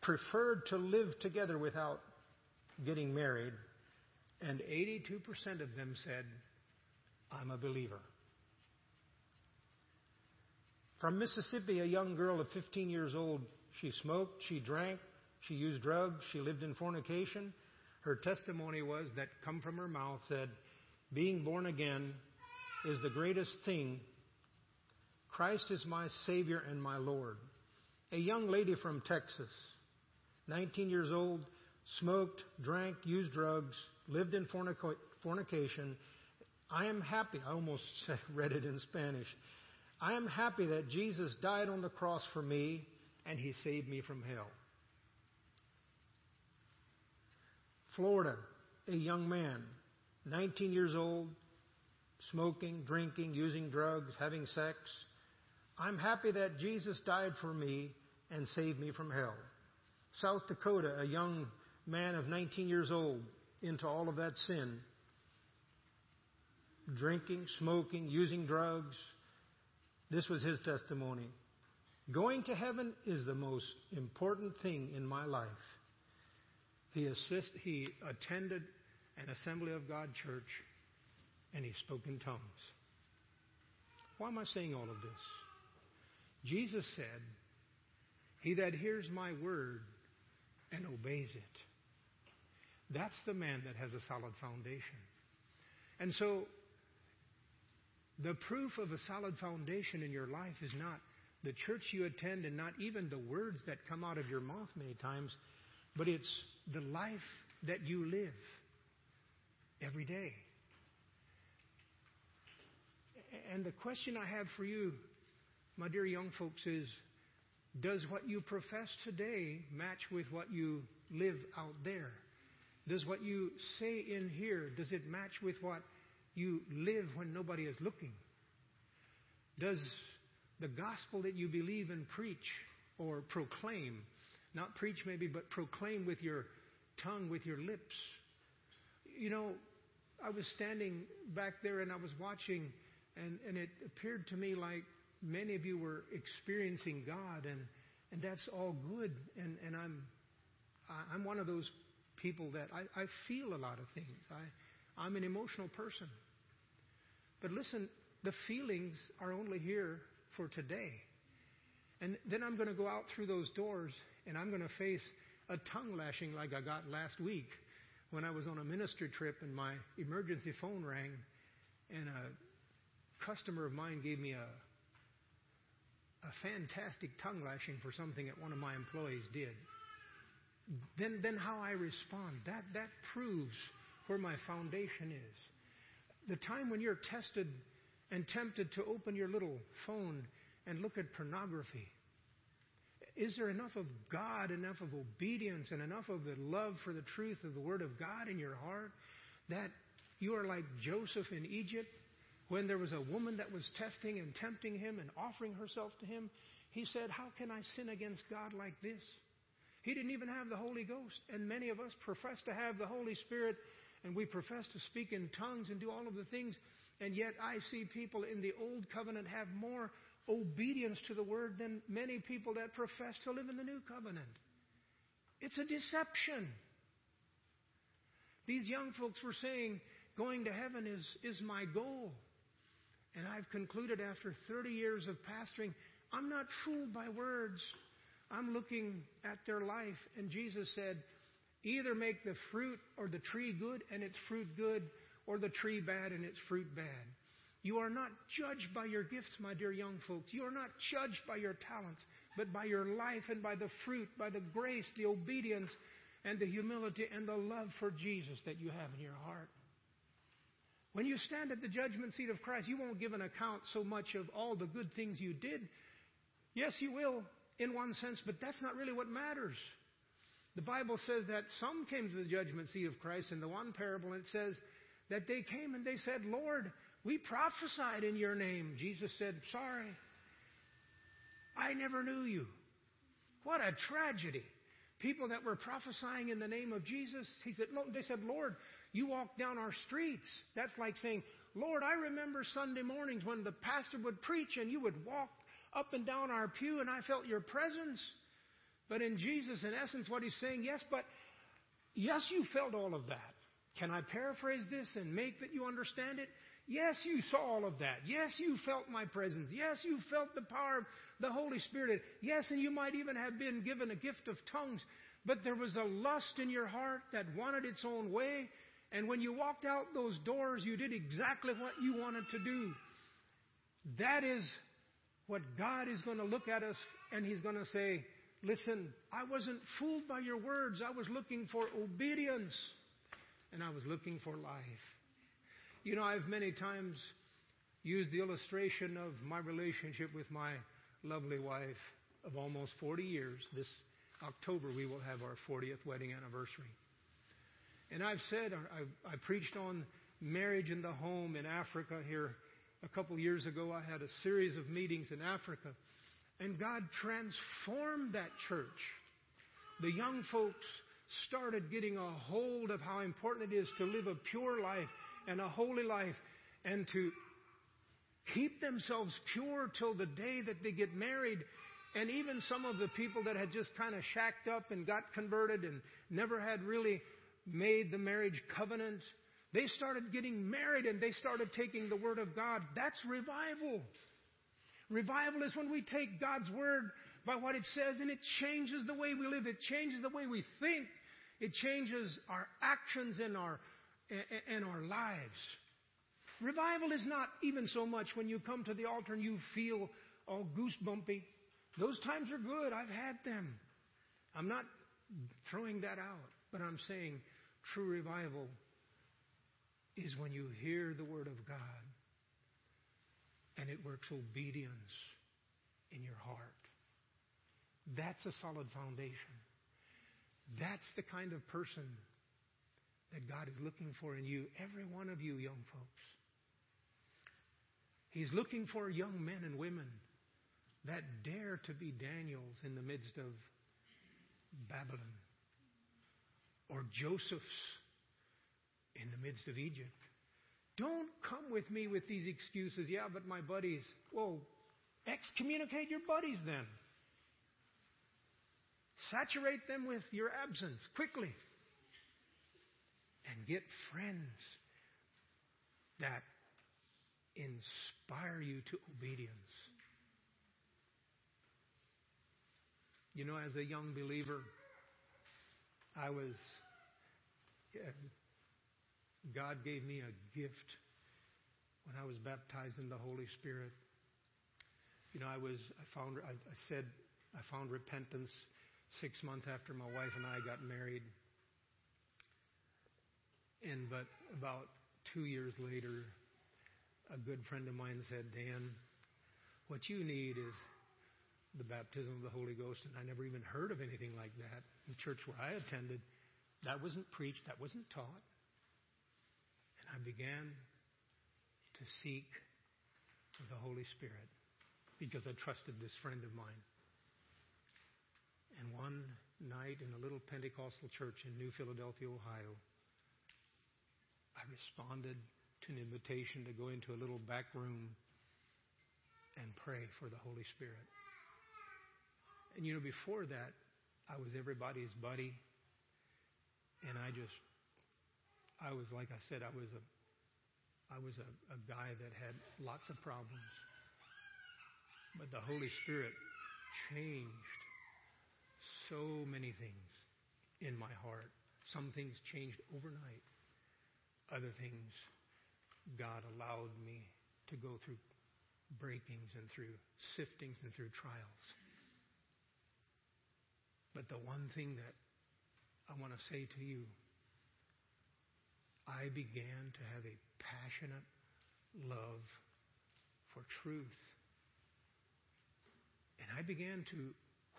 preferred to live together without getting married. And 82% of them said, I'm a believer. From Mississippi, a young girl of 15 years old, she smoked, she drank, she used drugs, she lived in fornication her testimony was that come from her mouth said, being born again is the greatest thing. Christ is my Savior and my Lord. A young lady from Texas, 19 years old, smoked, drank, used drugs, lived in fornication. I am happy. I almost read it in Spanish. I am happy that Jesus died on the cross for me and he saved me from hell. Florida, a young man, 19 years old, smoking, drinking, using drugs, having sex. I'm happy that Jesus died for me and saved me from hell. South Dakota, a young man of 19 years old, into all of that sin. Drinking, smoking, using drugs. This was his testimony. Going to heaven is the most important thing in my life. He, assist, he attended an Assembly of God church and he spoke in tongues. Why am I saying all of this? Jesus said, He that hears my word and obeys it, that's the man that has a solid foundation. And so, the proof of a solid foundation in your life is not the church you attend and not even the words that come out of your mouth many times, but it's the life that you live every day. And the question I have for you, my dear young folks, is does what you profess today match with what you live out there? Does what you say in here, does it match with what you live when nobody is looking? Does the gospel that you believe and preach or proclaim, not preach maybe, but proclaim with your tongue, with your lips? You know, I was standing back there and I was watching, and, and it appeared to me like many of you were experiencing God, and, and that's all good. And, and I'm, I'm one of those people that I, I feel a lot of things. I, I'm an emotional person. But listen, the feelings are only here for today. And then I'm going to go out through those doors and I'm going to face a tongue lashing like I got last week when I was on a ministry trip and my emergency phone rang and a customer of mine gave me a a fantastic tongue lashing for something that one of my employees did then, then how I respond. That, that proves where my foundation is. The time when you're tested and tempted to open your little phone and look at pornography. Is there enough of God, enough of obedience, and enough of the love for the truth of the Word of God in your heart that you are like Joseph in Egypt when there was a woman that was testing and tempting him and offering herself to him? He said, How can I sin against God like this? He didn't even have the Holy Ghost. And many of us profess to have the Holy Spirit and we profess to speak in tongues and do all of the things. And yet I see people in the Old Covenant have more obedience to the Word than many people that profess to live in the New Covenant. It's a deception. These young folks were saying, going to heaven is, is my goal. And I've concluded after 30 years of pastoring, I'm not fooled by words. I'm looking at their life, and Jesus said, either make the fruit or the tree good and its fruit good, or the tree bad and its fruit bad. You are not judged by your gifts, my dear young folks. You are not judged by your talents, but by your life and by the fruit, by the grace, the obedience, and the humility and the love for Jesus that you have in your heart. When you stand at the judgment seat of Christ, you won't give an account so much of all the good things you did. Yes, you will, in one sense, but that's not really what matters. The Bible says that some came to the judgment seat of Christ in the one parable, and it says that they came and they said, Lord, we prophesied in your name. Jesus said, Sorry, I never knew you. What a tragedy. People that were prophesying in the name of Jesus, he said, they said, Lord, you walk down our streets. That's like saying, Lord, I remember Sunday mornings when the pastor would preach and you would walk up and down our pew and I felt your presence. But in Jesus, in essence, what he's saying, yes, but yes, you felt all of that. Can I paraphrase this and make that you understand it? Yes, you saw all of that. Yes, you felt my presence. Yes, you felt the power of the Holy Spirit. Yes, and you might even have been given a gift of tongues. But there was a lust in your heart that wanted its own way. And when you walked out those doors, you did exactly what you wanted to do. That is what God is going to look at us and He's going to say, Listen, I wasn't fooled by your words. I was looking for obedience and I was looking for life. You know, I've many times used the illustration of my relationship with my lovely wife of almost 40 years. This October, we will have our 40th wedding anniversary. And I've said, I, I preached on marriage in the home in Africa here a couple years ago. I had a series of meetings in Africa, and God transformed that church. The young folks started getting a hold of how important it is to live a pure life and a holy life and to keep themselves pure till the day that they get married. And even some of the people that had just kind of shacked up and got converted and never had really made the marriage covenant, they started getting married and they started taking the Word of God. That's revival. Revival is when we take God's Word by what it says and it changes the way we live. It changes the way we think. It changes our actions and our, and our lives. Revival is not even so much when you come to the altar and you feel all goosebumpy. Those times are good. I've had them. I'm not throwing that out, but I'm saying true revival is when you hear the Word of God and it works obedience in your heart. That's a solid foundation. That's the kind of person that God is looking for in you, every one of you young folks. He's looking for young men and women that dare to be Daniels in the midst of Babylon or Joseph's in the midst of Egypt. Don't come with me with these excuses. Yeah, but my buddies. Well, excommunicate your buddies then. Saturate them with your absence quickly. And get friends that inspire you to obedience. You know, as a young believer, I was, God gave me a gift when I was baptized in the Holy Spirit. You know, I was, I found, I, said, I found repentance six months after my wife and I got married. And, but about two years later, a good friend of mine said, Dan, what you need is the baptism of the Holy Ghost. And I never even heard of anything like that. The church where I attended, that wasn't preached, that wasn't taught. I began to seek the Holy Spirit because I trusted this friend of mine. And one night in a little Pentecostal church in New Philadelphia, Ohio, I responded to an invitation to go into a little back room and pray for the Holy Spirit. And you know, before that, I was everybody's buddy. And I just, I was, like I said, I was a, I was a, a guy that had lots of problems. But the Holy Spirit changed so many things in my heart. Some things changed overnight. Other things God allowed me to go through breakings and through siftings and through trials. But the one thing that I want to say to you, I began to have a passionate love for truth. And I began to,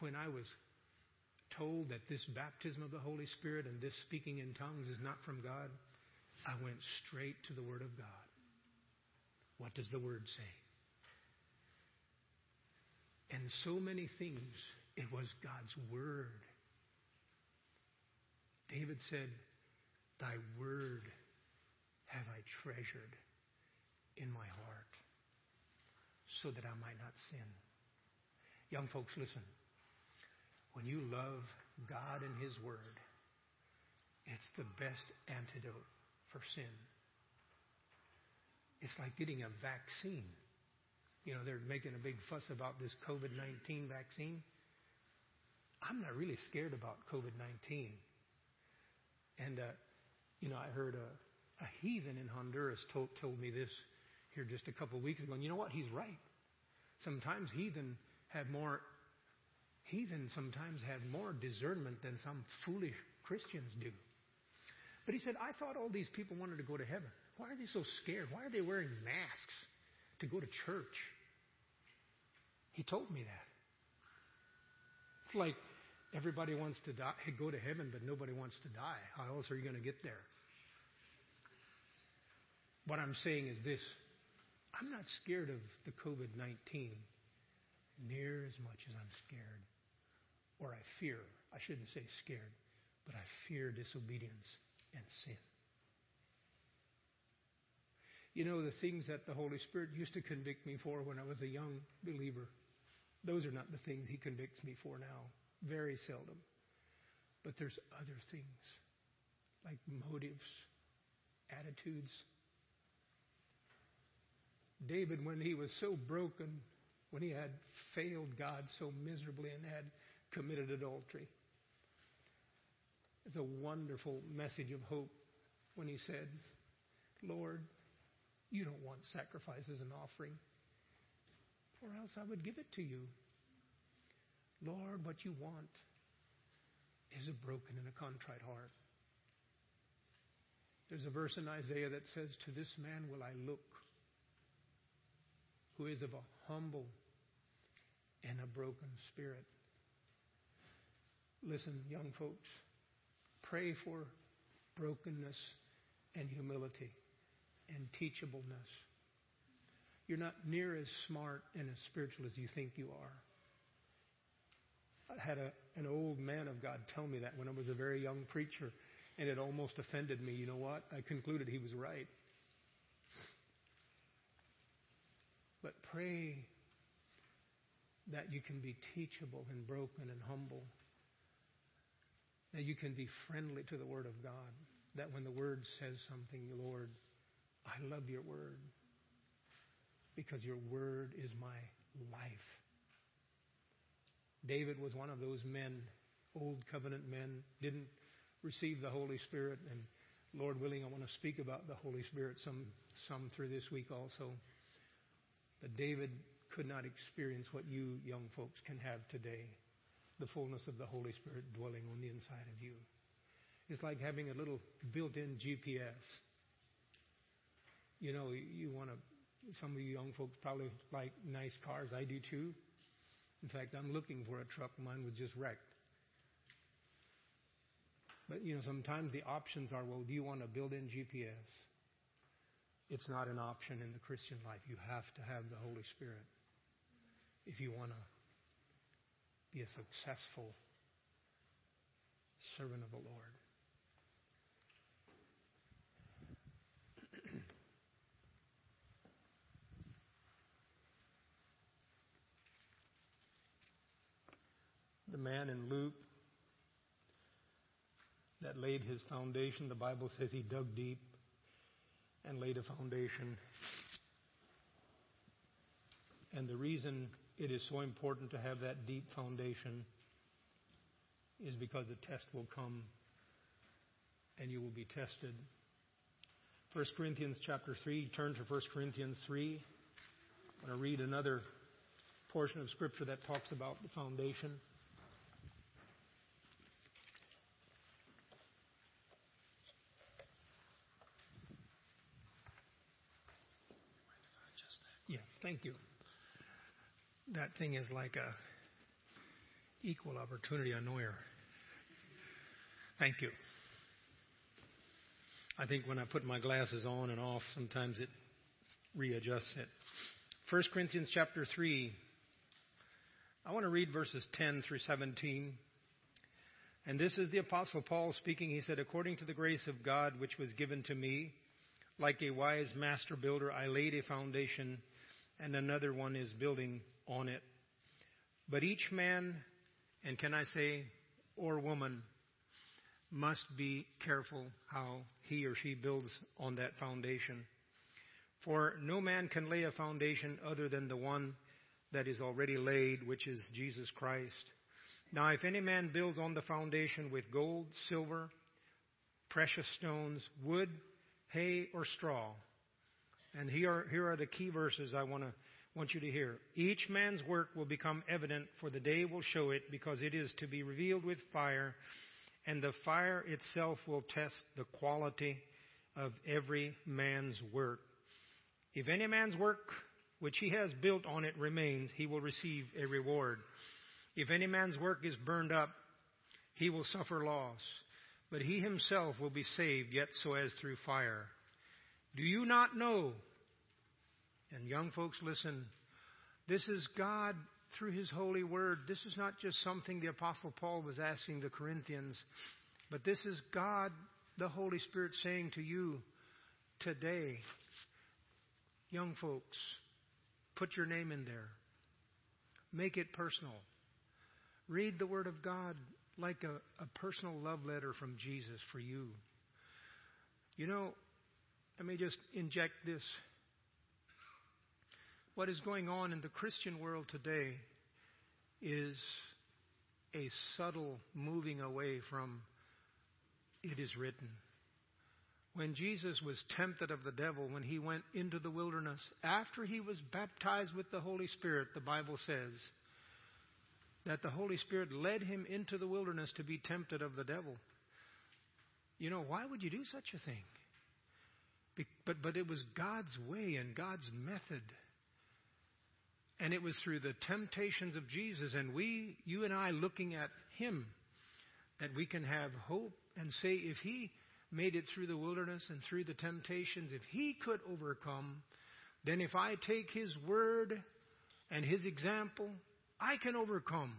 when I was told that this baptism of the Holy Spirit and this speaking in tongues is not from God, I went straight to the Word of God. What does the Word say? And so many things, it was God's Word. David said, Thy Word have I treasured in my heart so that I might not sin. Young folks, listen. When you love God and His Word, it's the best antidote for sin. It's like getting a vaccine. You know, they're making a big fuss about this COVID 19 vaccine. I'm not really scared about COVID 19. And, uh, you know, I heard a, a heathen in Honduras told, told me this here just a couple of weeks ago. And you know what? He's right. Sometimes heathen have more heathen sometimes have more discernment than some foolish Christians do. But he said, I thought all these people wanted to go to heaven. Why are they so scared? Why are they wearing masks to go to church? He told me that. It's like everybody wants to die, go to heaven, but nobody wants to die. How else are you going to get there? What I'm saying is this I'm not scared of the COVID 19 near as much as I'm scared, or I fear. I shouldn't say scared, but I fear disobedience and sin. You know, the things that the Holy Spirit used to convict me for when I was a young believer, those are not the things He convicts me for now. Very seldom. But there's other things, like motives, attitudes. David, when he was so broken, when he had failed God so miserably and had committed adultery, it's a wonderful message of hope when he said, Lord, you don't want sacrifices and offering, or else I would give it to you. Lord, what you want is a broken and a contrite heart. There's a verse in Isaiah that says, To this man will I look, who is of a humble and a broken spirit. Listen, young folks, pray for brokenness and humility and teachableness. You're not near as smart and as spiritual as you think you are. I had a, an old man of God tell me that when I was a very young preacher, and it almost offended me. You know what? I concluded he was right. But pray that you can be teachable and broken and humble. That you can be friendly to the Word of God. That when the Word says something, Lord, I love your Word because your Word is my life. David was one of those men, old covenant men, didn't receive the Holy Spirit, and Lord willing, I want to speak about the Holy Spirit some some through this week also. But David could not experience what you young folks can have today, the fullness of the Holy Spirit dwelling on the inside of you. It's like having a little built-in GPS. You know, you want to. Some of you young folks probably like nice cars. I do too. In fact, I'm looking for a truck. Mine was just wrecked. But, you know, sometimes the options are well, do you want to build in GPS? It's not an option in the Christian life. You have to have the Holy Spirit if you want to be a successful servant of the Lord. the man in Luke that laid his foundation. The Bible says he dug deep and laid a foundation. And the reason it is so important to have that deep foundation is because the test will come and you will be tested. 1 Corinthians chapter 3, turn to 1 Corinthians 3. I'm going to read another portion of Scripture that talks about the foundation. Yes, thank you. That thing is like a equal opportunity annoyer. Thank you. I think when I put my glasses on and off, sometimes it readjusts it. 1 Corinthians chapter 3. I want to read verses 10 through 17. And this is the Apostle Paul speaking. He said, According to the grace of God which was given to me, like a wise master builder, I laid a foundation and another one is building on it. But each man, and can I say, or woman, must be careful how he or she builds on that foundation. For no man can lay a foundation other than the one that is already laid, which is Jesus Christ. Now, if any man builds on the foundation with gold, silver, precious stones, wood, hay, or straw, and here are, here are the key verses I want to want you to hear. Each man's work will become evident, for the day will show it, because it is to be revealed with fire, and the fire itself will test the quality of every man's work. If any man's work which he has built on it remains, he will receive a reward. If any man's work is burned up, he will suffer loss, but he himself will be saved, yet so as through fire. Do you not know? And young folks, listen. This is God through His holy word. This is not just something the Apostle Paul was asking the Corinthians, but this is God, the Holy Spirit, saying to you today, young folks, put your name in there. Make it personal. Read the Word of God like a, a personal love letter from Jesus for you. You know, let me just inject this. What is going on in the Christian world today is a subtle moving away from it is written. When Jesus was tempted of the devil, when he went into the wilderness, after he was baptized with the Holy Spirit, the Bible says that the Holy Spirit led him into the wilderness to be tempted of the devil. You know, why would you do such a thing? But, but it was God's way and God's method. And it was through the temptations of Jesus and we, you and I, looking at Him, that we can have hope and say, if He made it through the wilderness and through the temptations, if He could overcome, then if I take His word and His example, I can overcome.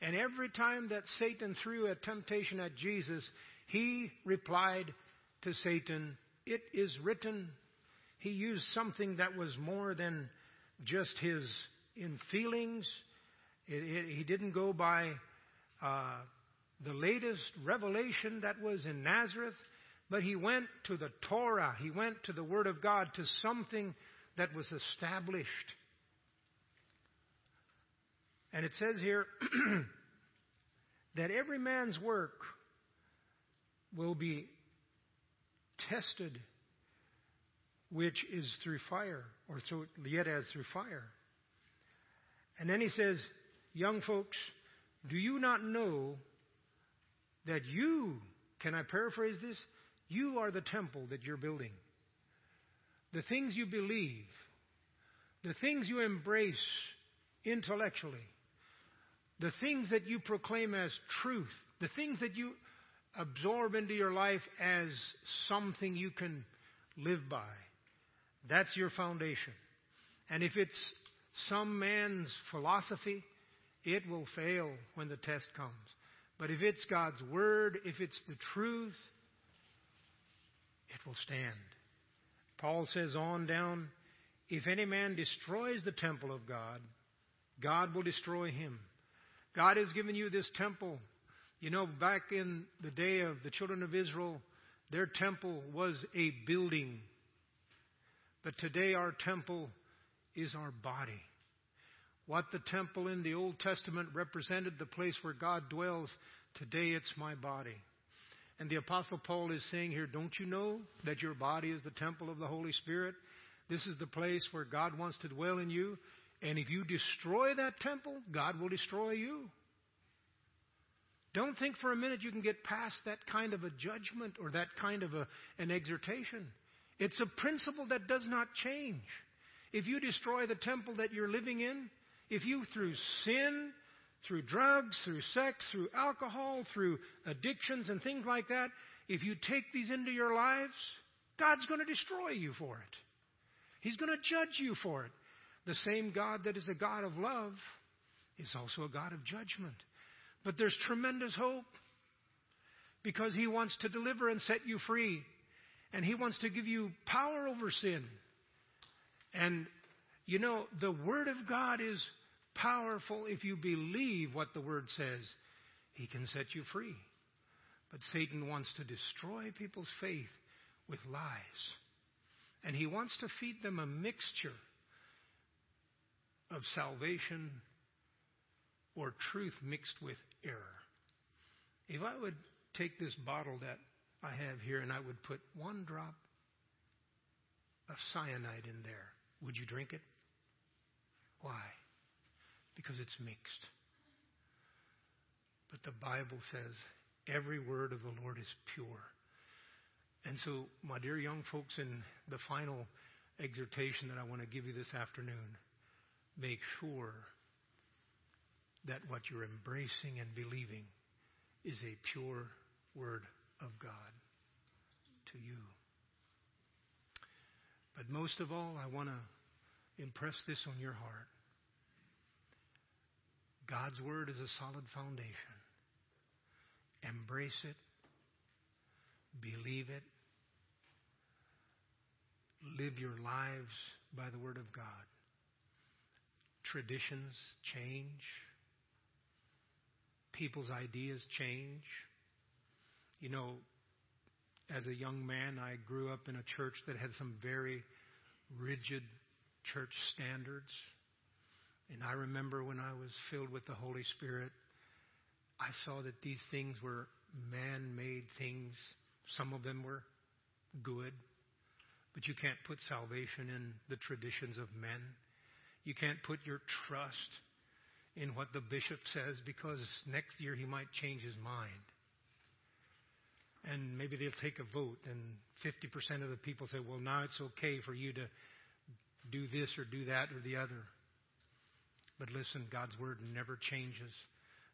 And every time that Satan threw a temptation at Jesus, He replied to Satan, it is written. He used something that was more than just his in feelings. It, it, he didn't go by uh, the latest revelation that was in Nazareth, but he went to the Torah. He went to the Word of God, to something that was established. And it says here that every man's work will be tested, which is through fire, or yet as through fire. And then he says, Young folks, do you not know that you, can I paraphrase this? You are the temple that you're building. The things you believe, the things you embrace intellectually, the things that you proclaim as truth, the things that you absorb into your life as something you can live by. That's your foundation. And if it's some man's philosophy, it will fail when the test comes. But if it's God's Word, if it's the truth, it will stand. Paul says on down, if any man destroys the temple of God, God will destroy him. God has given you this temple you know, back in the day of the children of Israel, their temple was a building. But today our temple is our body. What the temple in the Old Testament represented, the place where God dwells, today it's my body. And the Apostle Paul is saying here, don't you know that your body is the temple of the Holy Spirit? This is the place where God wants to dwell in you. And if you destroy that temple, God will destroy you. Don't think for a minute you can get past that kind of a judgment or that kind of a, an exhortation. It's a principle that does not change. If you destroy the temple that you're living in, if you through sin, through drugs, through sex, through alcohol, through addictions and things like that, if you take these into your lives, God's going to destroy you for it. He's going to judge you for it. The same God that is a God of love is also a God of judgment. But there's tremendous hope because He wants to deliver and set you free. And He wants to give you power over sin. And, you know, the Word of God is powerful if you believe what the Word says. He can set you free. But Satan wants to destroy people's faith with lies. And he wants to feed them a mixture of salvation or truth mixed with error. If I would take this bottle that I have here and I would put one drop of cyanide in there, would you drink it? Why? Because it's mixed. But the Bible says every word of the Lord is pure. And so, my dear young folks, in the final exhortation that I want to give you this afternoon, make sure that what you're embracing and believing is a pure word of God to you. But most of all, I want to impress this on your heart. God's Word is a solid foundation. Embrace it. Believe it. Live your lives by the Word of God. Traditions change. People's ideas change. You know, as a young man, I grew up in a church that had some very rigid church standards. And I remember when I was filled with the Holy Spirit, I saw that these things were man made things. Some of them were good, but you can't put salvation in the traditions of men. You can't put your trust in what the bishop says because next year he might change his mind and maybe they'll take a vote, and 50% of the people say, well, now it's okay for you to do this or do that or the other. But listen, God's word never changes.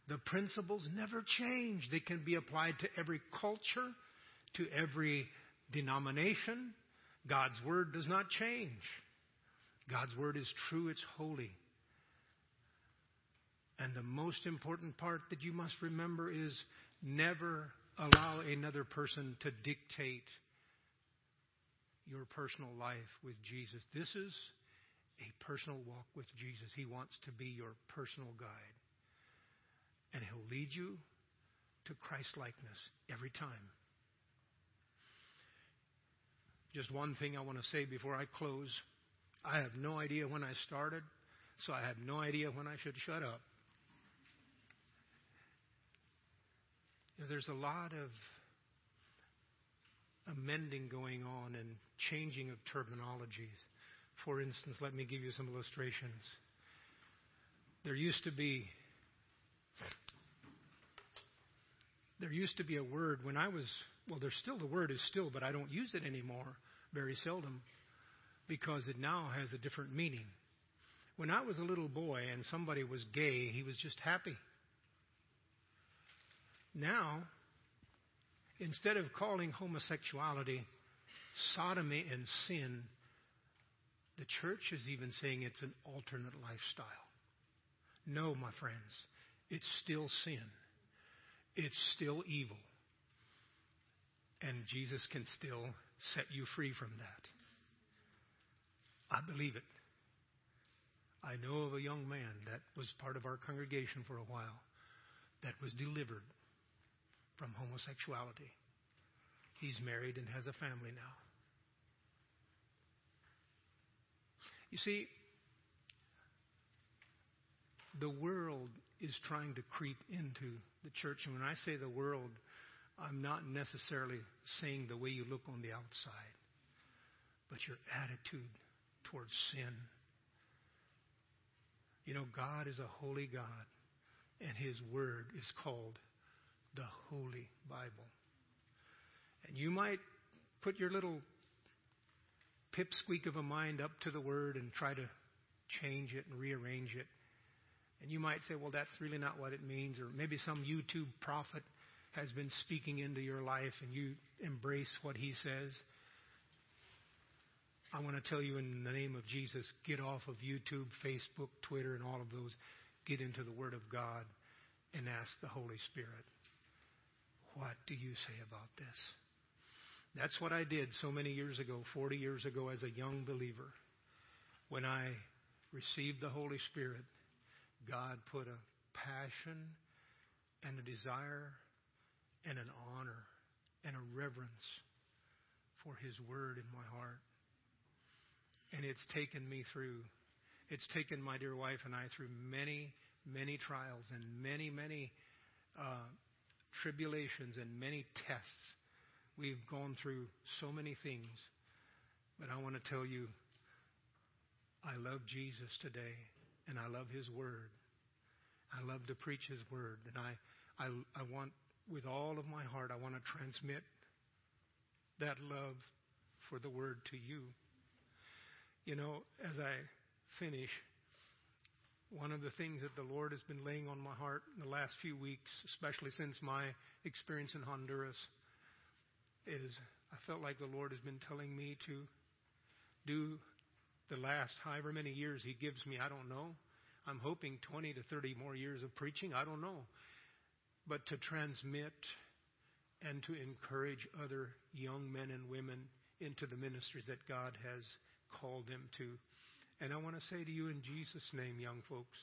The principles never change. They can be applied to every culture, to every denomination. God's word does not change. God's word is true, it's holy. And the most important part that you must remember is never allow another person to dictate your personal life with Jesus. This is a personal walk with Jesus. He wants to be your personal guide. And He'll lead you to Christ likeness every time. Just one thing I want to say before I close. I have no idea when I started, so I have no idea when I should shut up. Know, there's a lot of amending going on and changing of terminologies. For instance, let me give you some illustrations. There used to be there used to be a word when I was well there's still the word is still but I don't use it anymore very seldom because it now has a different meaning. When I was a little boy and somebody was gay, he was just happy. Now, instead of calling homosexuality sodomy and sin, the church is even saying it's an alternate lifestyle. No, my friends, it's still sin. It's still evil. And Jesus can still set you free from that. I believe it. I know of a young man that was part of our congregation for a while that was delivered from homosexuality. He's married and has a family now. You see, the world is trying to creep into the church. And when I say the world, I'm not necessarily saying the way you look on the outside, but your attitude towards sin. You know, God is a holy God, and His Word is called the Holy Bible. And you might put your little pipsqueak of a mind up to the Word and try to change it and rearrange it. And you might say, well, that's really not what it means. Or maybe some YouTube prophet has been speaking into your life and you embrace what he says. I want to tell you in the name of Jesus, get off of YouTube, Facebook, Twitter, and all of those. Get into the Word of God and ask the Holy Spirit. What do you say about this? That's what I did so many years ago, 40 years ago, as a young believer. When I received the Holy Spirit, God put a passion and a desire and an honor and a reverence for His Word in my heart. And it's taken me through, it's taken my dear wife and I through many, many trials and many, many uh, tribulations and many tests. We've gone through so many things. But I want to tell you, I love Jesus today, and I love His Word. I love to preach His Word, and I, I, I want, with all of my heart, I want to transmit that love for the Word to you. You know, as I finish, one of the things that the Lord has been laying on my heart in the last few weeks, especially since my experience in Honduras, is I felt like the Lord has been telling me to do the last however many years He gives me. I don't know. I'm hoping 20 to 30 more years of preaching. I don't know. But to transmit and to encourage other young men and women into the ministries that God has called them to. And I want to say to you in Jesus' name, young folks,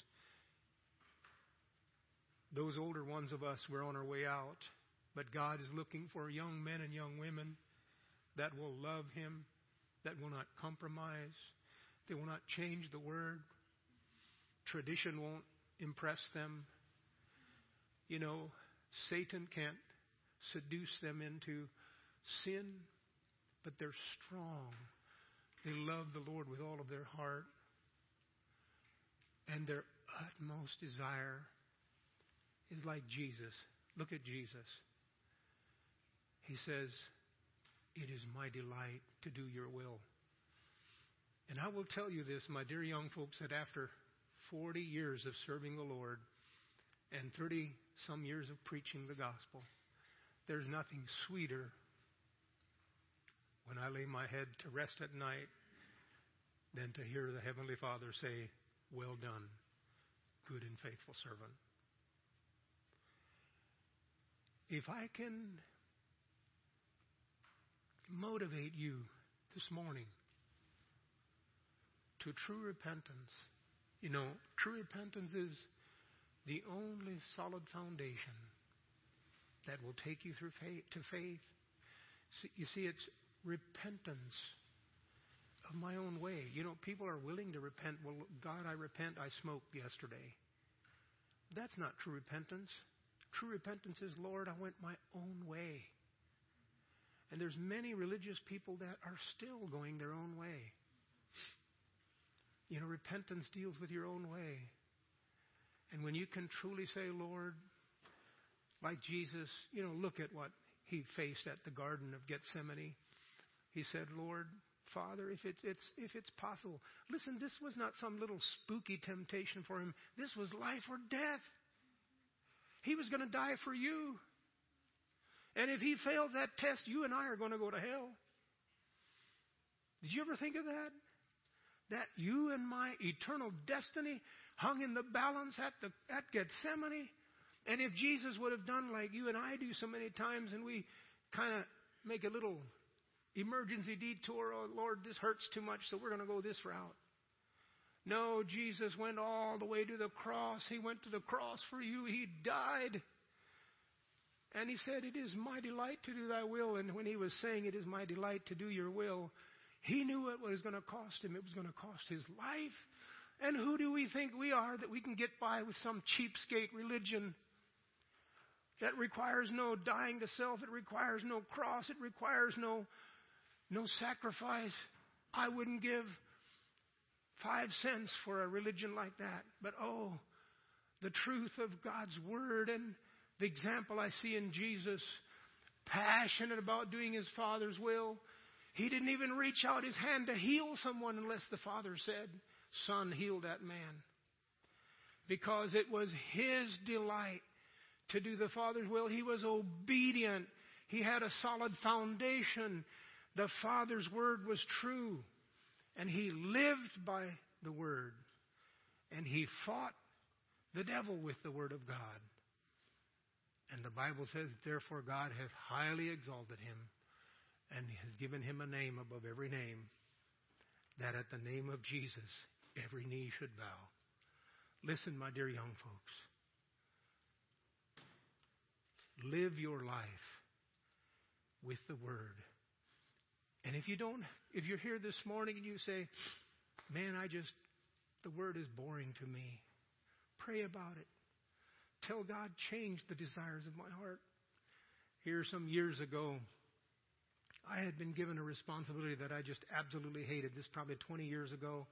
those older ones of us, we're on our way out. But God is looking for young men and young women that will love Him, that will not compromise, they will not change the word. Tradition won't impress them. You know, Satan can't seduce them into sin, but they're strong. They love the Lord with all of their heart. And their utmost desire is like Jesus. Look at Jesus. He says, It is my delight to do your will. And I will tell you this, my dear young folks, that after 40 years of serving the Lord and 30 some years of preaching the gospel, there's nothing sweeter when I lay my head to rest at night than to hear the Heavenly Father say, Well done, good and faithful servant. If I can motivate you this morning to true repentance, you know, true repentance is the only solid foundation that will take you through faith, to faith. You see, it's repentance of my own way. You know, people are willing to repent. Well, God, I repent. I smoked yesterday. That's not true repentance. True repentance is, Lord, I went my own way. And there's many religious people that are still going their own way. You know, repentance deals with your own way. And when you can truly say, Lord, like Jesus, you know, look at what he faced at the Garden of Gethsemane. He said, Lord, Father, if it's, it's, if it's possible. Listen, this was not some little spooky temptation for him. This was life or death. He was going to die for you. And if he fails that test, you and I are going to go to hell. Did you ever think of that? That you and my eternal destiny hung in the balance at, the, at Gethsemane. And if Jesus would have done like you and I do so many times, and we kind of make a little emergency detour, oh Lord, this hurts too much, so we're going to go this route. No, Jesus went all the way to the cross. He went to the cross for you. He died. And he said, It is my delight to do thy will. And when he was saying, It is my delight to do your will, he knew what it was going to cost him. It was going to cost his life. And who do we think we are that we can get by with some cheapskate religion that requires no dying to self? It requires no cross. It requires no, no sacrifice. I wouldn't give five cents for a religion like that. But oh, the truth of God's Word and the example I see in Jesus, passionate about doing His Father's will he didn't even reach out his hand to heal someone unless the Father said, Son, heal that man. Because it was his delight to do the Father's will. He was obedient. He had a solid foundation. The Father's word was true. And he lived by the word. And he fought the devil with the word of God. And the Bible says, Therefore God hath highly exalted him and has given him a name above every name, that at the name of Jesus every knee should bow. Listen, my dear young folks. Live your life with the Word. And if you don't, if you're here this morning and you say, man, I just, the Word is boring to me, pray about it. Tell God, change the desires of my heart. Here, some years ago, I had been given a responsibility that I just absolutely hated. This probably 20 years ago.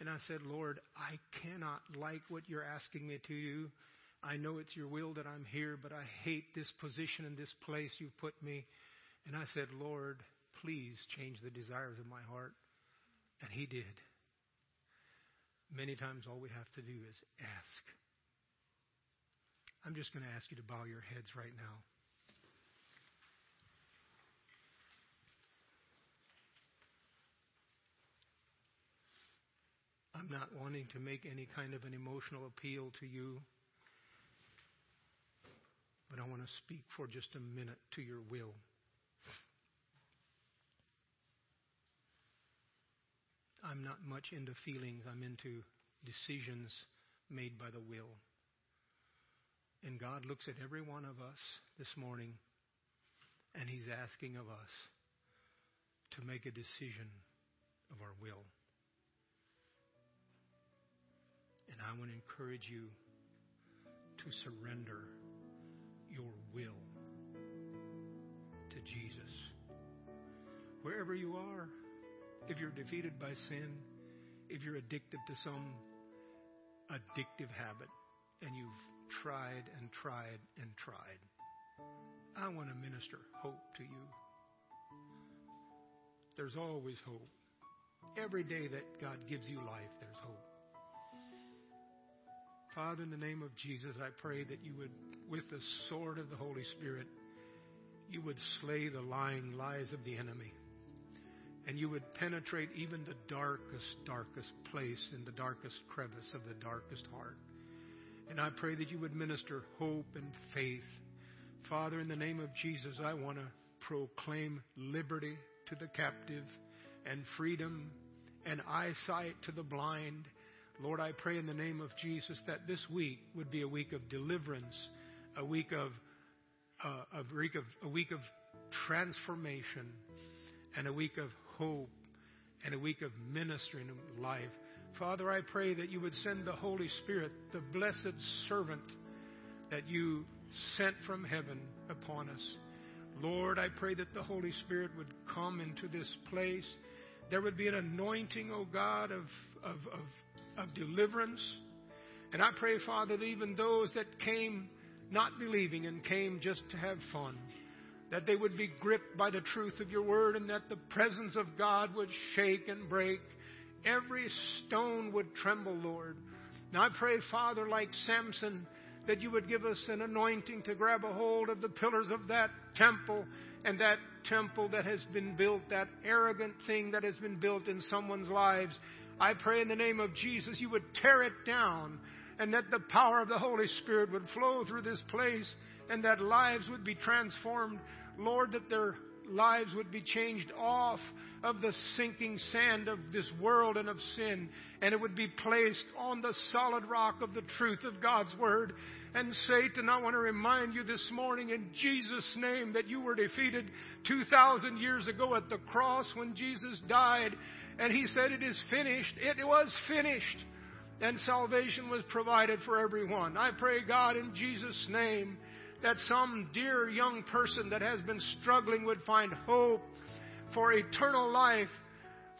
And I said, Lord, I cannot like what you're asking me to do. I know it's your will that I'm here, but I hate this position and this place you've put me. And I said, Lord, please change the desires of my heart. And he did. Many times all we have to do is ask. I'm just going to ask you to bow your heads right now. I'm not wanting to make any kind of an emotional appeal to you, but I want to speak for just a minute to your will. I'm not much into feelings, I'm into decisions made by the will. And God looks at every one of us this morning, and He's asking of us to make a decision of our will. And I want to encourage you to surrender your will to Jesus. Wherever you are, if you're defeated by sin, if you're addicted to some addictive habit, and you've tried and tried and tried, I want to minister hope to you. There's always hope. Every day that God gives you life, there's hope. Father, in the name of Jesus, I pray that you would, with the sword of the Holy Spirit, you would slay the lying lies of the enemy. And you would penetrate even the darkest, darkest place in the darkest crevice of the darkest heart. And I pray that you would minister hope and faith. Father, in the name of Jesus, I want to proclaim liberty to the captive and freedom and eyesight to the blind Lord, I pray in the name of Jesus that this week would be a week of deliverance, a week of uh, a week of a week of transformation, and a week of hope, and a week of ministering life. Father, I pray that you would send the Holy Spirit, the blessed servant that you sent from heaven upon us. Lord, I pray that the Holy Spirit would come into this place. There would be an anointing, O oh God, of, of, of of deliverance. And I pray, Father, that even those that came not believing and came just to have fun, that they would be gripped by the truth of your word and that the presence of God would shake and break. Every stone would tremble, Lord. Now I pray, Father, like Samson, that you would give us an anointing to grab a hold of the pillars of that temple and that temple that has been built, that arrogant thing that has been built in someone's lives, I pray in the name of Jesus you would tear it down and that the power of the Holy Spirit would flow through this place and that lives would be transformed. Lord, that their lives would be changed off of the sinking sand of this world and of sin, and it would be placed on the solid rock of the truth of God's Word. And Satan, I want to remind you this morning in Jesus' name that you were defeated 2,000 years ago at the cross when Jesus died and he said, It is finished. It was finished. And salvation was provided for everyone. I pray, God, in Jesus' name, that some dear young person that has been struggling would find hope for eternal life.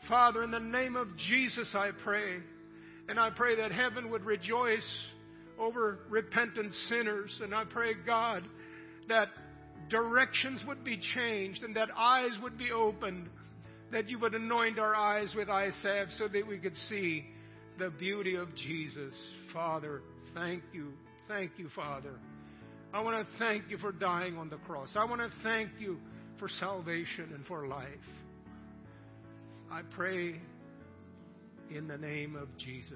Father, in the name of Jesus, I pray. And I pray that heaven would rejoice over repentant sinners. And I pray, God, that directions would be changed and that eyes would be opened that you would anoint our eyes with eye salve so that we could see the beauty of Jesus. Father, thank you. Thank you, Father. I want to thank you for dying on the cross. I want to thank you for salvation and for life. I pray in the name of Jesus.